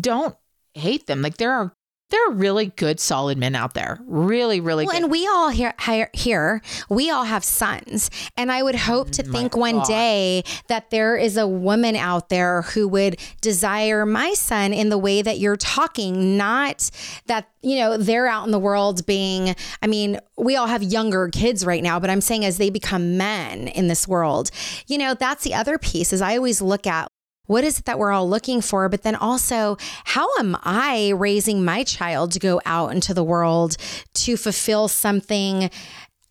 don't hate them. Like there are there are really good solid men out there, really really Well, good. and we all here, here, we all have sons. And I would hope Mm, to think one day that there is a woman out there who would desire my son in the way that you're talking, not that, you know, they're out in the world being, I mean, we all have younger kids right now, but I'm saying as they become men in this world, you know, that's the other piece is I always look at what is it that we're all looking for? But then also, how am I raising my child to go out into the world to fulfill something?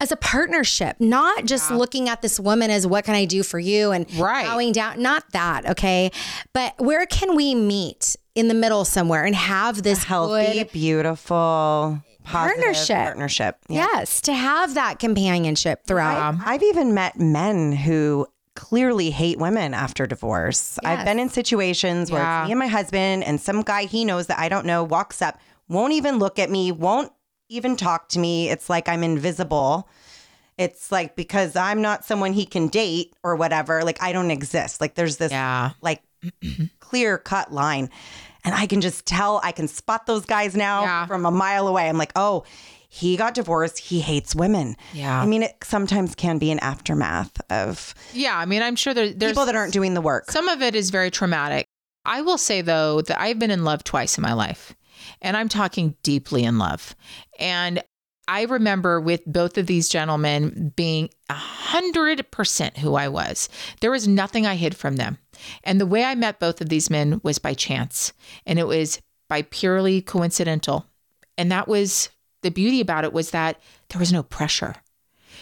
As a partnership, not just looking at this woman as what can I do for you and Right. bowing down, not that, okay? But where can we meet in the middle somewhere and have this Healthy, good beautiful Partnership. Partnership. Yeah. Yes, to have that companionship throughout. I've even met men who clearly hate women after divorce. I've been in situations where Yeah. me and my husband and some guy he knows that I don't know walks up, won't even look at me, won't even talk to me. It's like I'm invisible. It's like because I'm not someone he can date or whatever, like I don't exist. Like there's this yeah, like clear cut line. And I can just tell, I can spot those guys now Yeah. from a mile away. I'm like, oh, he got divorced. He hates women. Yeah. I mean, it sometimes can be an aftermath of yeah. I mean, I'm sure there, there's people that aren't doing the work. Some of it is very traumatic. I will say though that I've been in love twice in my life, and I'm talking deeply in love. And I remember with both of these gentlemen being a hundred percent who I was. There was nothing I hid from them. And the way I met both of these men was by chance, and it was by purely coincidental. And that was the beauty about it was that there was no pressure.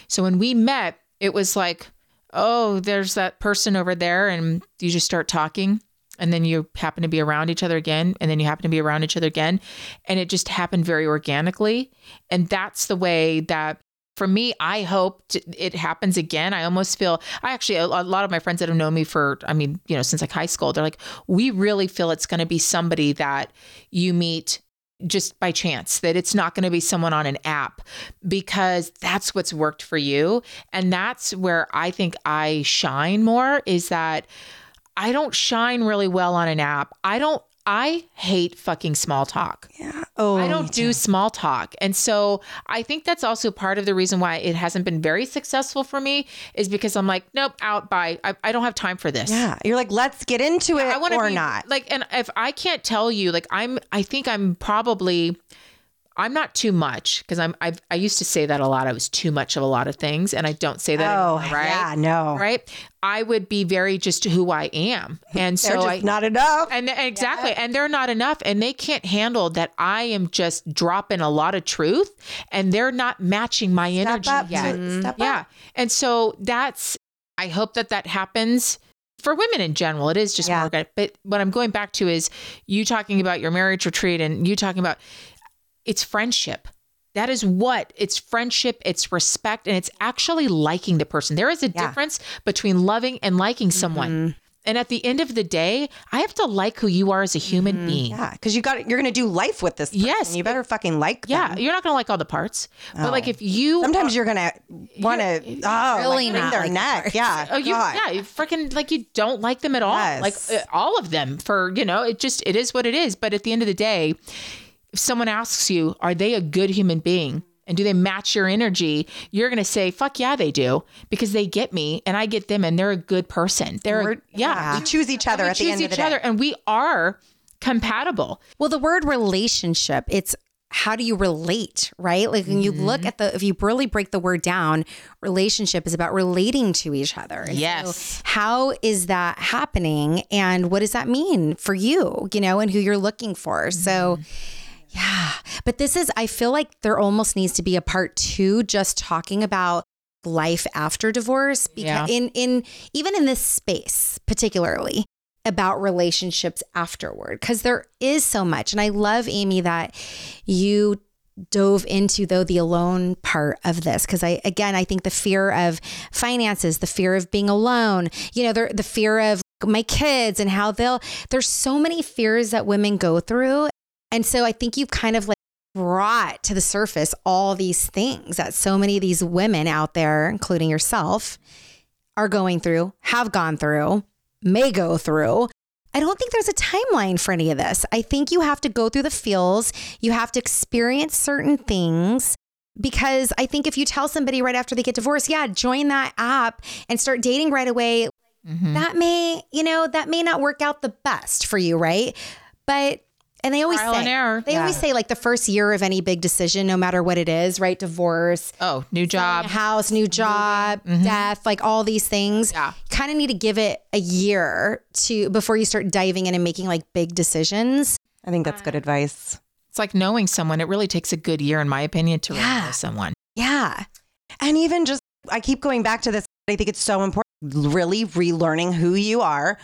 So when we met, it was like, oh, there's that person over there. And you just start talking. And then you happen to be around each other again. And then you happen to be around each other again. And it just happened very organically. And that's the way that for me, I hope it happens again. I almost feel, I actually, a lot of my friends that have known me for, I mean, you know, since like high school, they're like, we really feel it's going to be somebody that you meet just by chance, that it's not going to be someone on an app because that's what's worked for you. And that's where I think I shine more is that I don't shine really well on an app. I don't I hate fucking small talk. Yeah. Oh, I don't do small talk. And so I think that's also part of the reason why it hasn't been very successful for me is because I'm like, nope, out, by, I, I don't have time for this. Yeah. You're like, let's get into it I want or be, not. Like, and if I can't tell you, like, I'm, I think I'm probably, I'm not too much because I'm, I've, I used to say that a lot. I was too much of a lot of things and I don't say that oh, anymore, right? yeah. No. Right. I would be very just who I am. And so They're just I, not enough. and exactly. And they're not enough. And they can't handle that I am just dropping a lot of truth and they're not matching my energy up. yet. Step Yeah. up. And so that's, I hope that that happens for women in general. It is just Yeah. more good. But what I'm going back to is you talking about your marriage retreat and you talking about it's friendship. That is what it's friendship, it's respect, and it's actually liking the person. There is a Yeah. difference between loving and liking someone. And at the end of the day, I have to like who you are as a human being. Yeah, because you got you're gonna do life with this. Person. Yes. you better fucking like Yeah, them. you're not gonna like all the parts, but like Oh. if you Sometimes you're gonna want to oh really like, not their like neck. parts. Yeah. Oh, you God. yeah, you freaking like you don't like them at all. Yes. Like uh, all of them for, you know, it just it is what it is, but at the end of the day, if someone asks you, are they a good human being? And do they match your energy? You're going to say, fuck yeah, they do because they get me and I get them and they're a good person. They're, We're- yeah. we choose each other we at the end of the day. other and we are compatible. Well, the word relationship, it's how do you relate, right? Like when you look Mm-hmm. at the, if you really break the word down, relationship is about relating to each other. And so Yes. how is that happening? And what does that mean for you, you know, and who you're looking for? So, Mm-hmm. Yeah. But this is, I feel like there almost needs to be a part two just talking about life after divorce because Yeah. in in even in this space particularly about relationships afterward because there is so much and i love amy that you dove into though the alone part of this because i again i think the fear of finances the fear of being alone you know the, the fear of my kids and how they'll there's so many fears that women go through and so i think you've kind of like brought to the surface all these things that so many of these women out there including yourself are going through have gone through may go through I don't think there's a timeline for any of this. I think you have to go through the feels, you have to experience certain things. Because I think if you tell somebody right after they get divorced, yeah, join that app and start dating right away, Mm-hmm. that may, you know, that may not work out the best for you, right? But and they always Trial say and error. they always say like the first year of any big decision, no matter what it is, right? Divorce, Oh, new job. house, new mm-hmm. job, mm-hmm. death, like all these things. Yeah. Kind of need to give it a year to before you start diving in and making like big decisions. I think that's good uh, advice. It's like knowing someone. It really takes a good year, in my opinion, to Yeah. know someone. Yeah. And even just, I keep going back to this. I think it's so important, really relearning who you are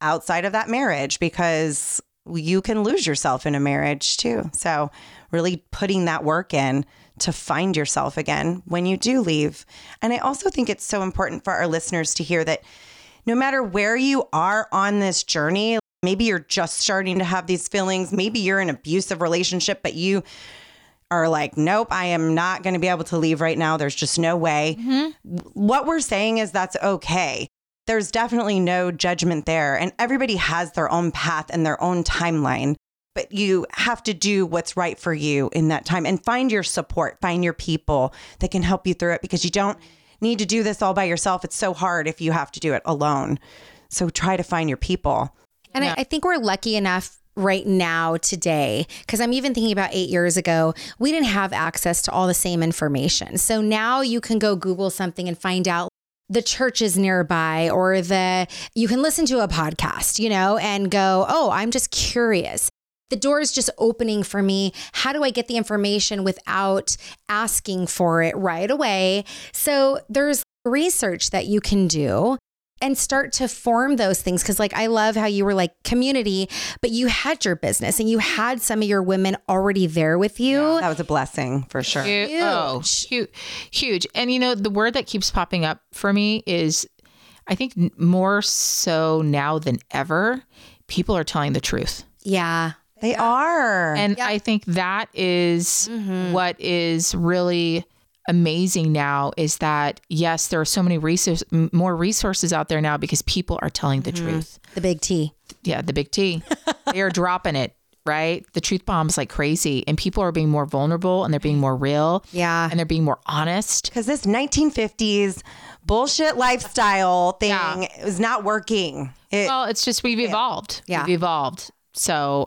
outside of that marriage because you can lose yourself in a marriage too. So, really putting that work in to find yourself again when you do leave. And I also think it's so important for our listeners to hear that no matter where you are on this journey, maybe you're just starting to have these feelings, maybe you're in an abusive relationship, but you are like, nope, I am not going to be able to leave right now. There's just no way. Mm-hmm. What we're saying is that's okay. There's definitely no judgment there. And everybody has their own path and their own timeline. But you have to do what's right for you in that time and find your support, find your people that can help you through it because you don't need to do this all by yourself. It's so hard if you have to do it alone. So try to find your people. And I, I think we're lucky enough right now today because i'm even thinking about eight years ago we didn't have access to all the same information so now you can go google something and find out the churches nearby or the you can listen to a podcast you know and go oh i'm just curious. The door is just opening for me. How do i get the information without asking for it right away? So there's research that you can do and start to form those things because like i love how you were like community but you had your business and you had some of your women already there with you That was a blessing for sure. Oh, hu- Oh, huge, huge. And you know, the word that keeps popping up for me is, I think more so now than ever, people are telling the truth. yeah They are. And I think that is mm-hmm. what is really amazing now is that yes, there are so many resources, more resources out there now because people are telling the mm-hmm. truth. the big t Yeah, the big T. they are dropping it, right? The truth bombs like crazy, and people are being more vulnerable and they're being more real. Yeah. and they're being more honest. because this 1950s bullshit lifestyle thing Yeah. is not working. It, Well, it's just we've evolved. Yeah. We've evolved. So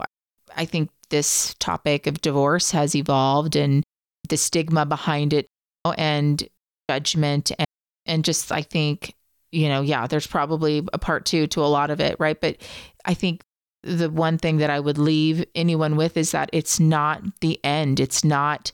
I think this topic of divorce has evolved and the stigma behind it and judgment and, and just I think, you know, yeah, there's probably a part two to a lot of it, right? But I think the one thing that I would leave anyone with is that it's not the end. It's not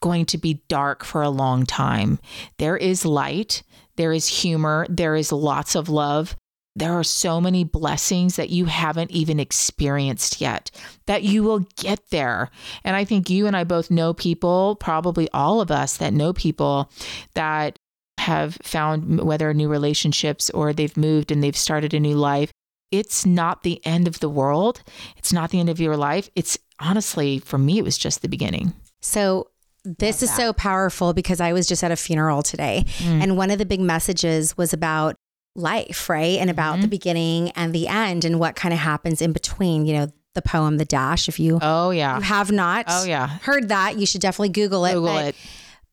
going to be dark for a long time. There is light, there is humor, there is lots of love there are so many blessings that you haven't even experienced yet that you will get there. And I think you and I both know people, probably all of us that know people that have found whether new relationships or they've moved and they've started a new life. It's not the end of the world. It's not the end of your life. It's honestly, for me, it was just the beginning. So this is so powerful because I was just at a funeral today Mm. and one of the big messages was about life, right? And about Mm-hmm. the beginning and the end and what kind of happens in between, you know, the poem The Dash if you Oh, yeah. you have not Oh, yeah. heard that, you should definitely Google it. Google but, it.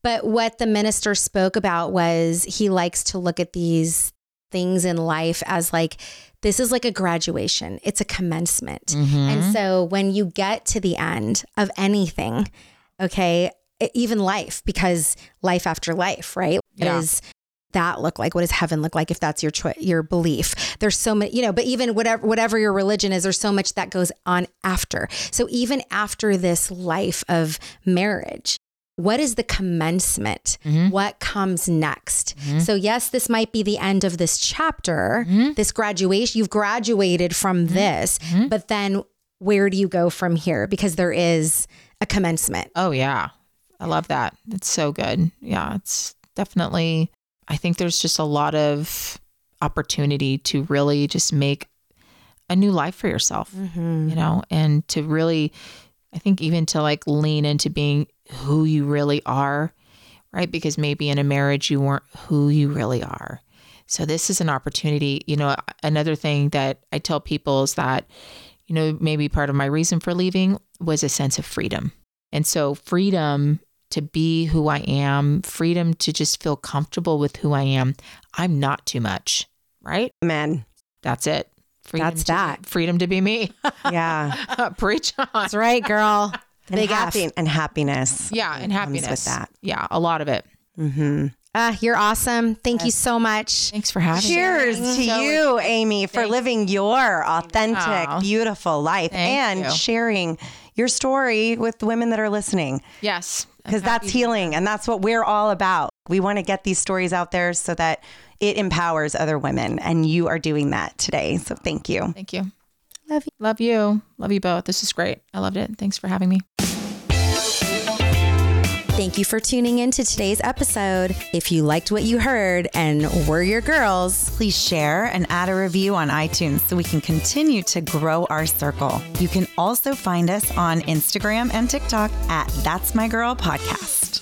But what the minister spoke about was he likes to look at these things in life as like this is like a graduation. It's a commencement. Mm-hmm. And so when you get to the end of anything, okay, even life, because life after life, right? Yeah. does that look like? What does heaven look like if that's your choice, your belief? There's so many, you know, but even whatever whatever your religion is, there's so much that goes on after. So even after this life of marriage, what is the commencement? Mm-hmm. What comes next? Mm-hmm. So, yes, this might be the end of this chapter, mm-hmm. this graduation. You've graduated from this, but then where do you go from here? Because there is a commencement. Oh yeah. I love that. It's so good. Yeah, it's definitely I think there's just a lot of opportunity to really just make a new life for yourself, mm-hmm. you know, and to really I think even to like lean into being who you really are, right? Because maybe in a marriage you weren't who you really are. So this is an opportunity, you know, another thing that I tell people is that you know, maybe part of my reason for leaving was a sense of freedom. And so, freedom to be who I am, freedom to just feel comfortable with who I am. I'm not too much, right? Men. That's it. Freedom That's to- that. Freedom to be me. Yeah. Preach on. That's right, girl. and, Big F. and happiness. Yeah, and happiness. with that. Yeah, a lot of it. Mm-hmm. Ah, you're awesome. Thank you so much. Thanks for having me. Cheers to So- you, Amy, for living your authentic, Aw. beautiful life and you. sharing your story with the women that are listening Yes. I'm because that's healing and that's what we're all about. We want to get these stories out there so that it empowers other women, and you are doing that today. So thank you. Thank you. Love you. Love you. Love you both. This is great. I loved it. Thanks for having me. Thank you for tuning in to today's episode. If you liked what you heard and we're your girls, Please share and add a review on iTunes so we can continue to grow our circle. You can also find us on Instagram and TikTok at That's My Girl Podcast.